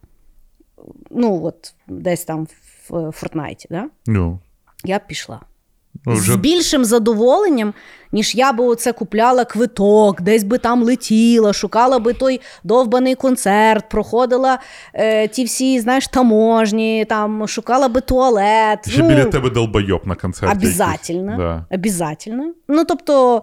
ну от десь там в Фортнайті, да? No. я б пішла. Ну, вже З більшим задоволенням, ніж я би оце купляла квиток, десь би там летіла, шукала би той довбаний концерт, проходила е, ті всі, знаєш, таможні, там, шукала би туалет. ще ну, біля тебе долбойоб на концерті. Обязательно. Да. Обязательно. Ну, тобто,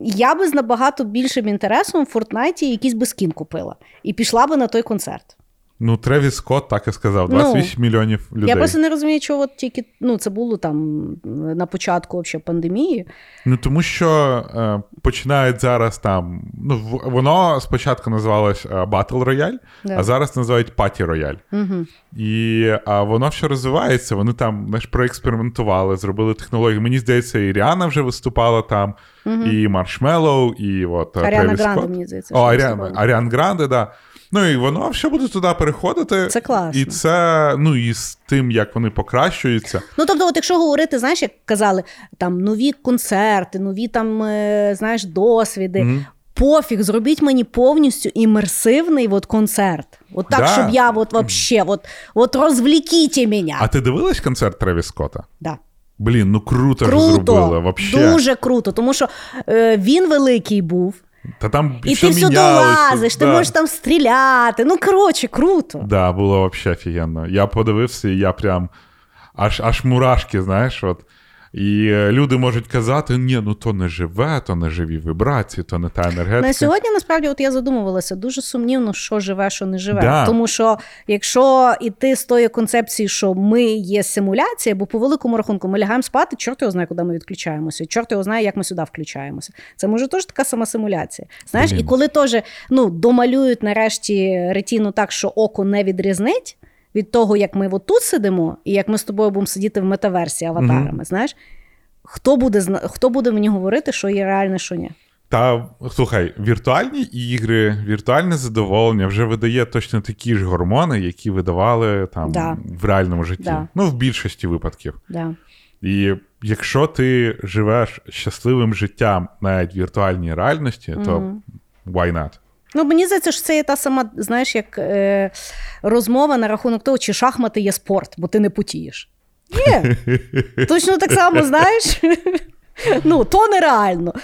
я би з набагато більшим інтересом в Фортнайті якийсь би скін купила і пішла би на той концерт. Ну, Тревіс Скотт так і сказав: Ну, 28 мільйонів людей. Я просто не розумію, чого от тільки ну, це було там на початку вообще, пандемії. Ну тому що е, починають зараз там. Ну, воно спочатку називалось е, Battle Royale, Да. а зараз називають Party Royale. Угу. І а воно все розвивається. Вони там знаєш, проекспериментували, зробили технології. Мені здається, і Ріана вже виступала там, і Маршмеллоу, і от е, Аріана Гранде, Скотт. мені здається, О. Аріан Гранде, да. Ну і воно все буде туди переходити. Це класно. І це, ну і з тим, як вони покращуються. Ну, тобто, от якщо говорити, знаєш, як казали, там нові концерти, нові там, е, знаєш, досвіди. Мгм. Пофіг, зробіть мені повністю імерсивний от концерт. От так, Да. щоб я от вообще, от, от розвлікіть мене. А ти дивилась концерт Тревіс Скотта? Да. Блін, ну круто, ж Круто, зробили. Вообще. дуже круто, тому що е, він великий був, Та там і все ти всюди лазиш, да. ти можеш там стріляти. Ну, коротше, круто. Да, було взагалі офігенно. Я подивився, і я прям аж аж мурашки, знаєш, от. І е, люди можуть казати: ні, ну то не живе, то не живі вібрації, то не та енергетика. На сьогодні насправді, от я задумувалася, дуже сумнівно, що живе, що не живе. Да. Тому що якщо іти з тої концепції, що ми є симуляція, бо по великому рахунку ми лягаємо спати, чорт його знає, куди ми відключаємося, чорт його знає, як ми сюди включаємося. Це може теж така сама симуляція. Знаєш, Блін. і коли теж ну, домалюють нарешті ретіну так, що око не відрізнить. Від того, як ми от тут сидимо, і як ми з тобою будемо сидіти в метаверсі аватарами, знаєш, хто буде хто буде мені говорити, що є реальне, що ні? Та слухай, віртуальні ігри, віртуальне задоволення вже видає точно такі ж гормони, які видавали там Да. в реальному житті. Да. Ну, в більшості випадків. Да. І якщо ти живеш щасливим життям навіть в віртуальній реальності, то why not? Ну, мені здається, що це є та сама, знаєш, як е, розмова на рахунок того, чи шахмати є спорт, бо ти не потієш. Є. Точно так само, знаєш. Ну, то нереально.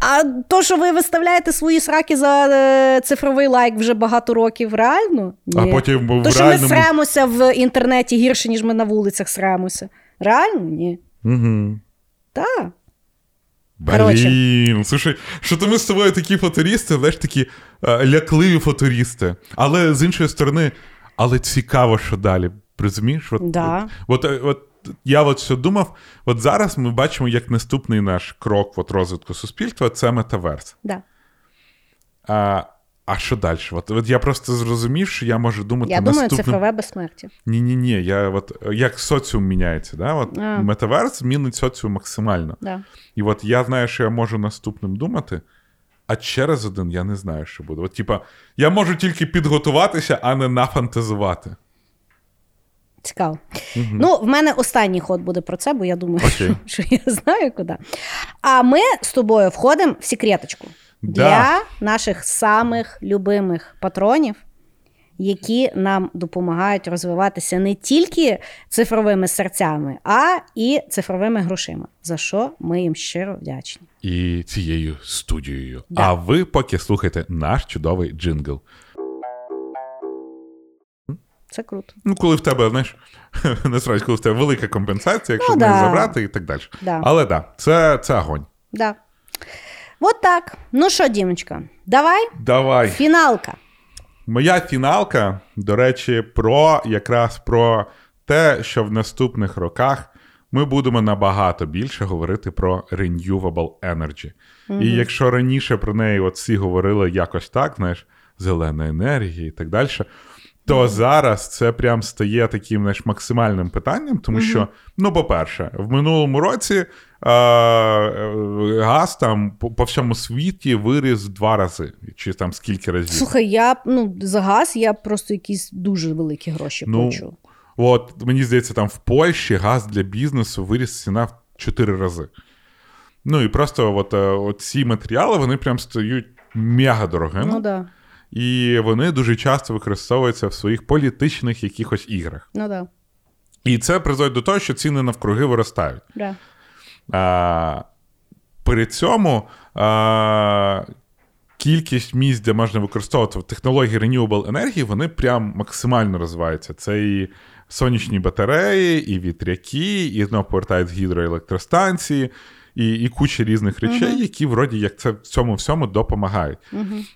А то, що ви виставляєте свої сраки за е, цифровий лайк вже багато років, реально? А потім в То, що реальному... ми сремося в інтернеті гірше, ніж ми на вулицях сремося. Реально? Ні. Угу. Так. Блін, слушай, що то ми з тобою такі футуристи, знаєш, такі е, лякливі футуристи. Але з іншої сторони, але цікаво, що далі. Розумієш? От, Да. от, от, от я от що думав, от зараз ми бачимо, як наступний наш крок от розвитку суспільства це метаверс. Да. А, а що далі? От, от я просто зрозумів, що я можу думати Я думаю, наступним... цифрове безсмертя. Ні, ні, ні. Я от як соціум міняється, да? От А. метаверс змінить соціум максимально. Да. І от я знаю, що я можу наступним думати, а через один я не знаю, що буде. От, типа, я можу тільки підготуватися, а не нафантазувати. Цікаво. Ну, в мене останній ход буде про це, бо я думаю, що, що я знаю куди. А ми з тобою входимо в секреточку. Для наших самих любимих патронів, які нам допомагають розвиватися не тільки цифровими серцями, а і цифровими грошима. За що ми їм щиро вдячні. І цією студією. Да. А ви поки слухайте наш чудовий джингл. Це круто. Ну, коли в тебе, знаєш, насправді, коли в тебе велика компенсація, якщо Ну, не да. забрати і так далі. Да. Але так, да, це, це огонь. Да. От так. Ну що, Дімочка, давай, Давай. фіналка. Моя фіналка, до речі, про якраз про те, що в наступних роках ми будемо набагато більше говорити про renewable energy. І якщо раніше про неї от всі говорили якось так, знаєш, зелена енергія і так далі. То зараз це прям стає таким знаєш, максимальним питанням, тому що, ну, по-перше, в минулому році газ там по, по всьому світі виріс два рази, чи там скільки разів. Слухай, я ну за газ я просто якісь дуже великі гроші Ну, почув. От мені здається, там в Польщі газ для бізнесу виріс ціна в 4 рази. Ну і просто от, е, от ці матеріали вони прям стають мега дорогими. Ну да. І вони дуже часто використовуються в своїх політичних якихось іграх. Ну да. І це призводить до того, що ціни навкруги виростають. Да. А, при цьому а, кількість місць, де можна використовувати технології renewable енергії, вони прям максимально розвиваються. Це і сонячні батареї, і вітряки, і знову повертають гідроелектростанції. І, і куча різних речей, які вроді як це в цьому всьому допомагають.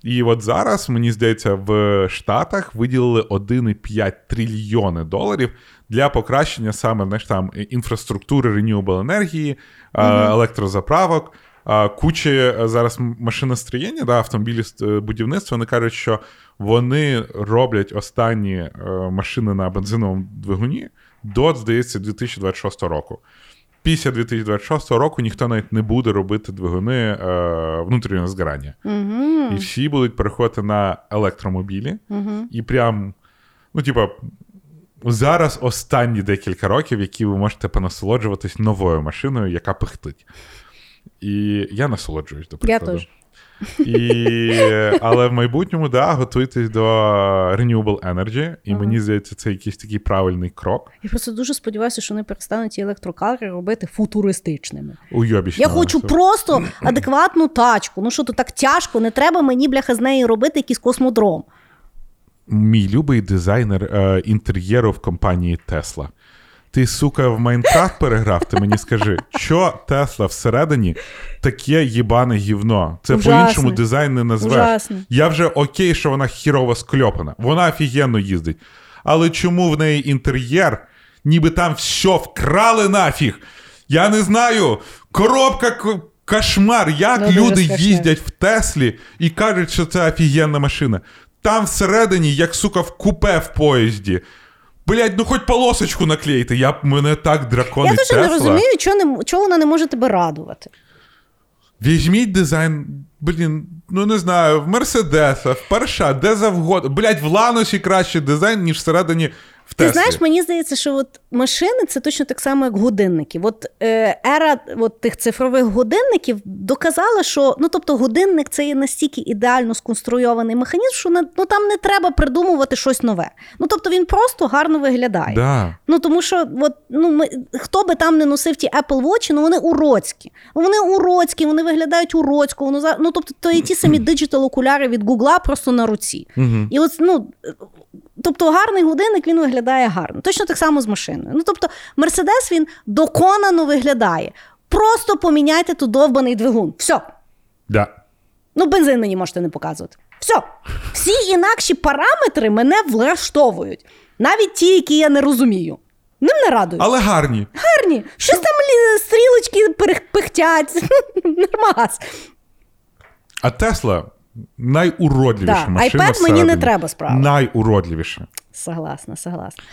І от зараз, мені здається, в Штатах виділили 1,5 трильйони доларів для покращення саме знаєш, там, інфраструктури renewable енергії, е, електрозаправок. А, Куча е, зараз машиностроєння, да, автомобілі е, будівництва, вони кажуть, що вони роблять останні машини на бензиновому двигуні до, здається, 2026 року. Після 2026 року ніхто навіть не буде робити двигуни е, внутрішнього згорання. Угу. І всі будуть переходити на електромобілі. Угу. І прям, ну, типа, зараз останні декілька років, які ви можете понасолоджуватись новою машиною, яка пихтить. І я насолоджуюсь, до Я теж. І, але в майбутньому, да, готуйтесь до Renewable Energy, і мені здається, це якийсь такий правильний крок. Я просто дуже сподіваюся, що вони перестануть ці електрокари робити футуристичними. Уйобічно. Я хочу просто адекватну тачку. Ну що тут так тяжко, не треба мені, бляха, з неї робити якийсь космодром. Мій любий дизайнер е, інтер'єру в компанії Tesla. Ти, сука, в Майнкрафт переграв, ти мені скажи, що Тесла всередині таке їбане гівно? Це Ужасне. по-іншому дизайн не назвеш. Ужасне. Я вже окей, що вона хірово скльопана. Вона офігенно їздить. Але чому в неї інтер'єр, ніби там все вкрали нафіг? Я не знаю. Коробка к- кошмар. Як Ну, люди їздять в Теслі і кажуть, що це офігенна машина. Там всередині, як сука, в купе в поїзді. Блять, ну хоч полосочку наклейте, я б мене так драконить Я дуже не розумію, чого, не, чого вона не може тебе радувати. Візьміть дизайн, блін, ну не знаю, в Мерседеса, в Парша, де завгодно. Блять, в Ланосі кращий дизайн, ніж всередині в Ти знаєш, мені здається, що от машини це точно так само, як годинники. От е, ера от тих цифрових годинників доказала, що ну тобто годинник це є настільки ідеально сконструйований механізм, що не, ну, там не треба придумувати щось нове. Ну тобто він просто гарно виглядає. Да. Ну тому що, от, ну, ми, хто би там не носив ті Apple Watch, ну вони уроцькі. Вони уроцькі, вони виглядають уроцько. Воно, ну, тобто, то є ті самі диджитал окуляри від Гугла просто на руці. Угу. І от, ну, тобто гарний годинник він виглядає гарно. Точно так само з машиною. Ну, тобто, Мерседес він доконано виглядає. Просто поміняйте тут довбаний двигун. Все. Да. Ну, бензин мені можете не показувати. Все. Всі інакші параметри мене влаштовують. Навіть ті, які я не розумію. Ним не радують. Але гарні. Гарні. Щось там стрілочки пихтять. Нормас. А Тесла найуродливіша Да. машина. iPad мені не треба справа. Найуродливіша. Согласна, согласна.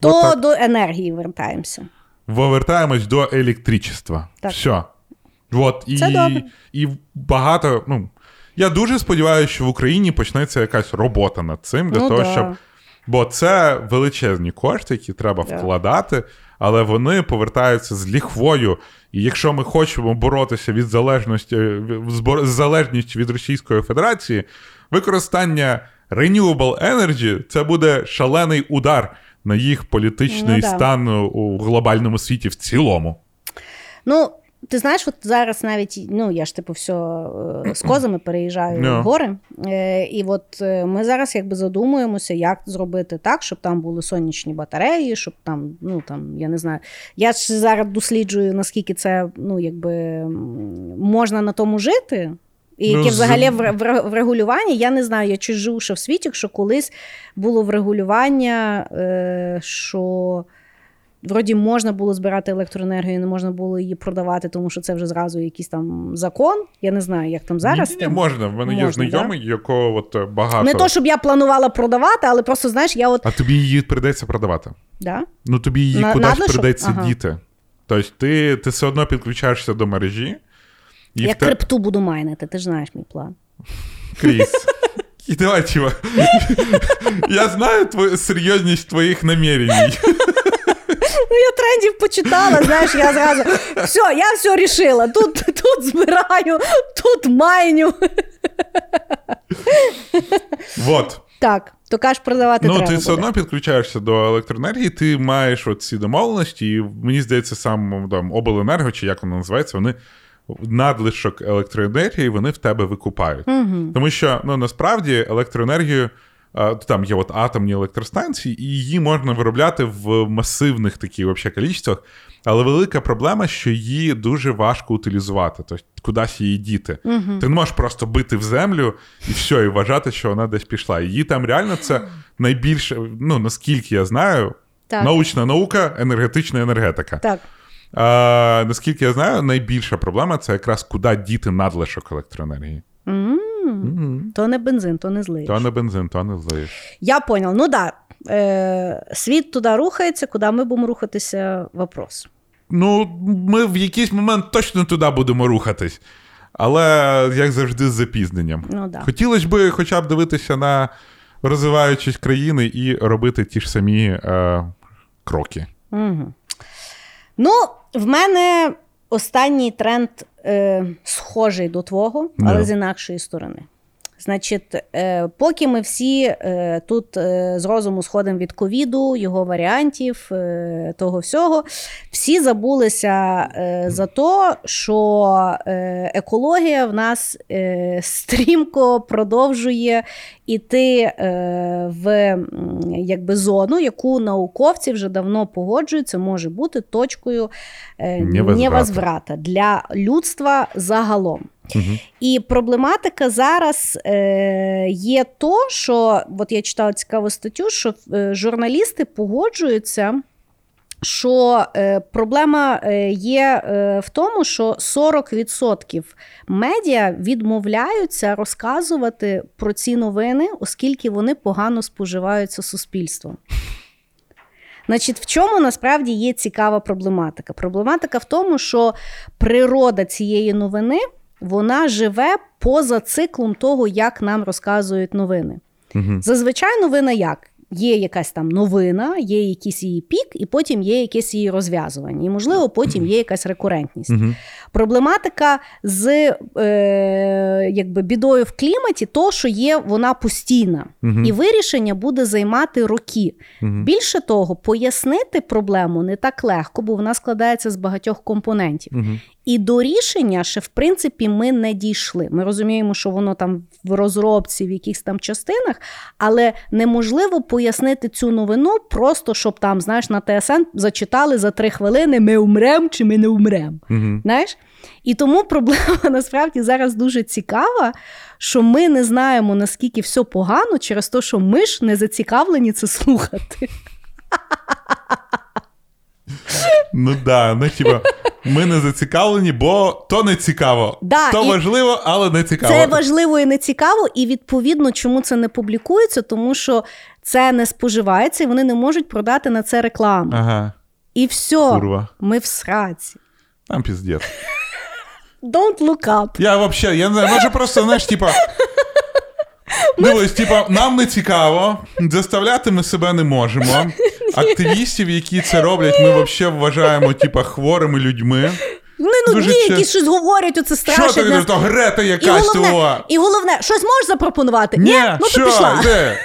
То так. до енергії вертаємося. Повертаємось до електричества. Так. Все. От, і, Це добре. і багато. Ну, я дуже сподіваюся, що в Україні почнеться якась робота над цим, для Ну того, да. щоб. Бо це величезні кошти, які треба Да. вкладати, але вони повертаються з ліхвою. І якщо ми хочемо боротися від залежності з залежністю від Російської Федерації, використання renewable energy це буде шалений удар на їх політичний Ну да. стан у глобальному світі в цілому. Ну, ти знаєш, от зараз навіть ну я ж типу все з козами переїжджаю Ну. в гори. Е, І от е, ми зараз якби задумуємося, як зробити так, щоб там були сонячні батареї, щоб там, ну там, я не знаю. Я ж зараз досліджую, наскільки це ну, якби можна на тому жити. І яке Ну, взагалі в, в, в регулюванні, я не знаю, я чи живу ще в світі, що колись було врегулювання, е, що вроді можна було збирати електроенергію, не можна було її продавати, тому що це вже зразу якийсь там закон. Я не знаю, як там зараз. Ні, ні, тим. можна. В мене є Можна, знайомий, якого от е, багато. Не то, щоб я планувала продавати, але просто знаєш, я от А тобі її придеться продавати. да? Ну тобі її На- кудись надлишок? придеться Ага. діти. Тобто ти, ти все одно підключаєшся до мережі. І я те... крипту буду майнити, ти ж знаєш мій план. Кріс. І давай, чувак. Я знаю серйозність твоїх намірень. Ну, я трендів почитала, знаєш, я зразу все, я все рішила. Тут, тут збираю, тут майню. Вот. Так, то кажеш, продавати Ну, треба. ти буде. все одно підключаєшся до електроенергії, ти маєш ці домовленості, і мені здається, сам там обленерго, чи як воно називається, вони надлишок електроенергії вони в тебе викупають. Угу. Тому що ну насправді електроенергію. Там є от атомні електростанції, і її можна виробляти в масивних таких вообще кількостях, але велика проблема, що її дуже важко утилізувати, тобто кудись її діти. Угу. Ти не можеш просто бити в землю і все, і вважати, що вона десь пішла. Її там реально це найбільше, ну наскільки я знаю, Так. научна наука, енергетична енергетика. Так. А, наскільки я знаю, найбільша проблема це якраз куди діти надлишок електроенергії. м То не бензин, то не злий. То не бензин, то не злиєш. Я понял. Ну да. Е, світ туди рухається, куди ми будемо рухатися, вопрос. Ну, ми в якийсь момент точно туди будемо рухатись. Але як завжди, з запізненням. Ну да. Хотілося б хоча б дивитися на розвиваючись країни і робити ті ж самі е, кроки. Угу. Ну, в мене останній тренд е, схожий до твого, але yeah. з інакшої сторони. Значить, е, поки ми всі е, тут е, з розуму сходимо від ковіду, його варіантів, того всього, всі забулися за те, що екологія в нас стрімко продовжує іти в якби, зону, яку науковці вже давно погоджуються, може бути точкою невозврата для людства загалом. І проблематика зараз е, є то, що от я читала цікаву статтю, що е, журналісти погоджуються. Що е, проблема е, є е, в тому, що 40% медіа відмовляються розказувати про ці новини, оскільки вони погано споживаються суспільством. Значить, в чому насправді є цікава проблематика? Проблематика в тому, що природа цієї новини вона живе поза циклом того, як нам розказують новини. Угу. Зазвичай новина як? Є якась там новина, є якийсь її пік, і потім є якесь її розв'язування. І, можливо, потім є якась рекурентність. Угу. Проблематика з е, якби, бідою в кліматі, то, що є вона постійна, Мгм. і вирішення буде займати роки. Мгм. Більше того, пояснити проблему не так легко, бо вона складається з багатьох компонентів. І до рішення ще в принципі ми не дійшли. Ми розуміємо, що воно там в розробці, в якихось там частинах, але неможливо пояснити цю новину просто, щоб там, знаєш, на ТСН зачитали за три хвилини: ми умрем чи ми не умрем. Угу. Знаєш? І тому проблема насправді зараз дуже цікава, що ми не знаємо, наскільки все погано, через те, що ми ж не зацікавлені це слухати. Ну да, ну типа, ми не зацікавлені, бо то не цікаво. Да, то і- важливо, але не цікаво. Це важливо і не цікаво, і відповідно, чому це не публікується, тому що це не споживається, і вони не можуть продати на це рекламу. Ага, І все, курва. ми в сраці. Там піздець. Don't look up. Я вообще, я не знаю, може просто, знаєш, типа. Дивись, типа, нам не цікаво, заставляти ми себе не можемо. Активістів, які це роблять, ми взагалі вважаємо, типа, хворими людьми. Вони ну Дуже ні, чес- які щось говорять, оце Що страшно. ти то Грета І якась головне, того? і головне, щось можеш запропонувати? Ні, ну що, то пішла. де?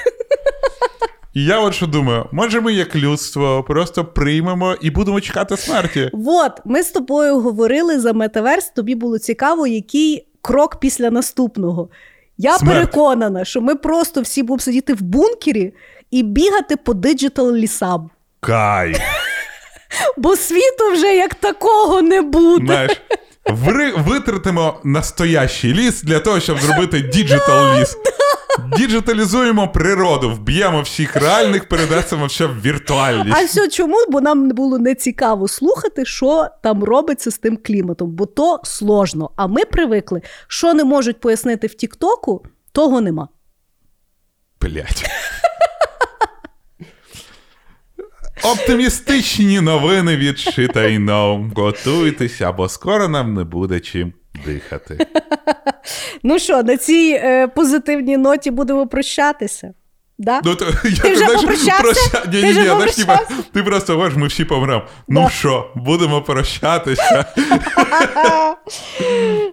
І я от що думаю, може ми як людство просто приймемо і будемо чекати смерті. От, ми з тобою говорили за метаверс, тобі було цікаво, який крок після наступного. Я Смерть. переконана, що ми просто всі будемо сидіти в бункері і бігати по диджитал лісам. Окей. Бо світу вже як такого не буде. Знаєш, ври- витратимо настоящий ліс для того, щоб зробити digital ліс. Діджиталізуємо природу, вб'ємо всіх реальних, перенесемо все в віртуальність. А все чому? Бо нам було не цікаво слухати, що там робиться з тим кліматом, бо то сложно. А ми привикли, що не можуть пояснити в Тіктоку, того нема. Блять. Оптимістичні новини від Шитайно. Готуйтеся, бо скоро нам не буде чим дихати. Ну що, на цій е, позитивній ноті будемо прощатися. Да? Ну, то, я, Ти вже знаєш, попрощався? проща- Ні, Ти ні, вже ні, знаєш, типа, ти просто говориш, ми всі помремо. Ну Да. що, будемо прощатися.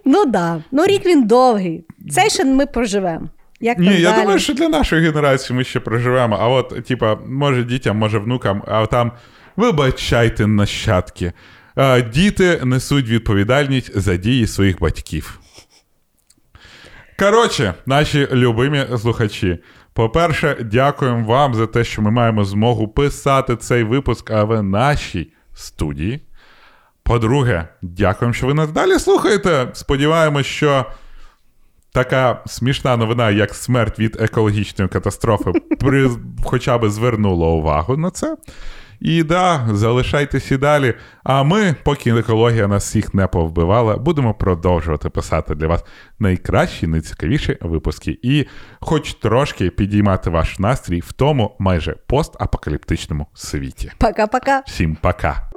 Ну да. Ну рік він довгий. Цей ще ми проживемо. Як Ні, я далі? думаю, що для нашої генерації ми ще проживемо. А от, типа, може дітям, може внукам, а там вибачайте нащадки. А, Діти несуть відповідальність за дії своїх батьків. Коротше, наші любимі слухачі. По-перше, дякуємо вам за те, що ми маємо змогу писати цей випуск а в нашій студії. По-друге, дякуємо, що ви нас далі слухаєте. Сподіваємось, що така смішна новина, як смерть від екологічної катастрофи, при... хоча б звернула увагу на це. І да, залишайтесь і далі. А ми, поки екологія нас всіх не повбивала, будемо продовжувати писати для вас найкращі, найцікавіші випуски. І хоч трошки підіймати ваш настрій в тому майже постапокаліптичному світі. Пока-пока. Всім пока!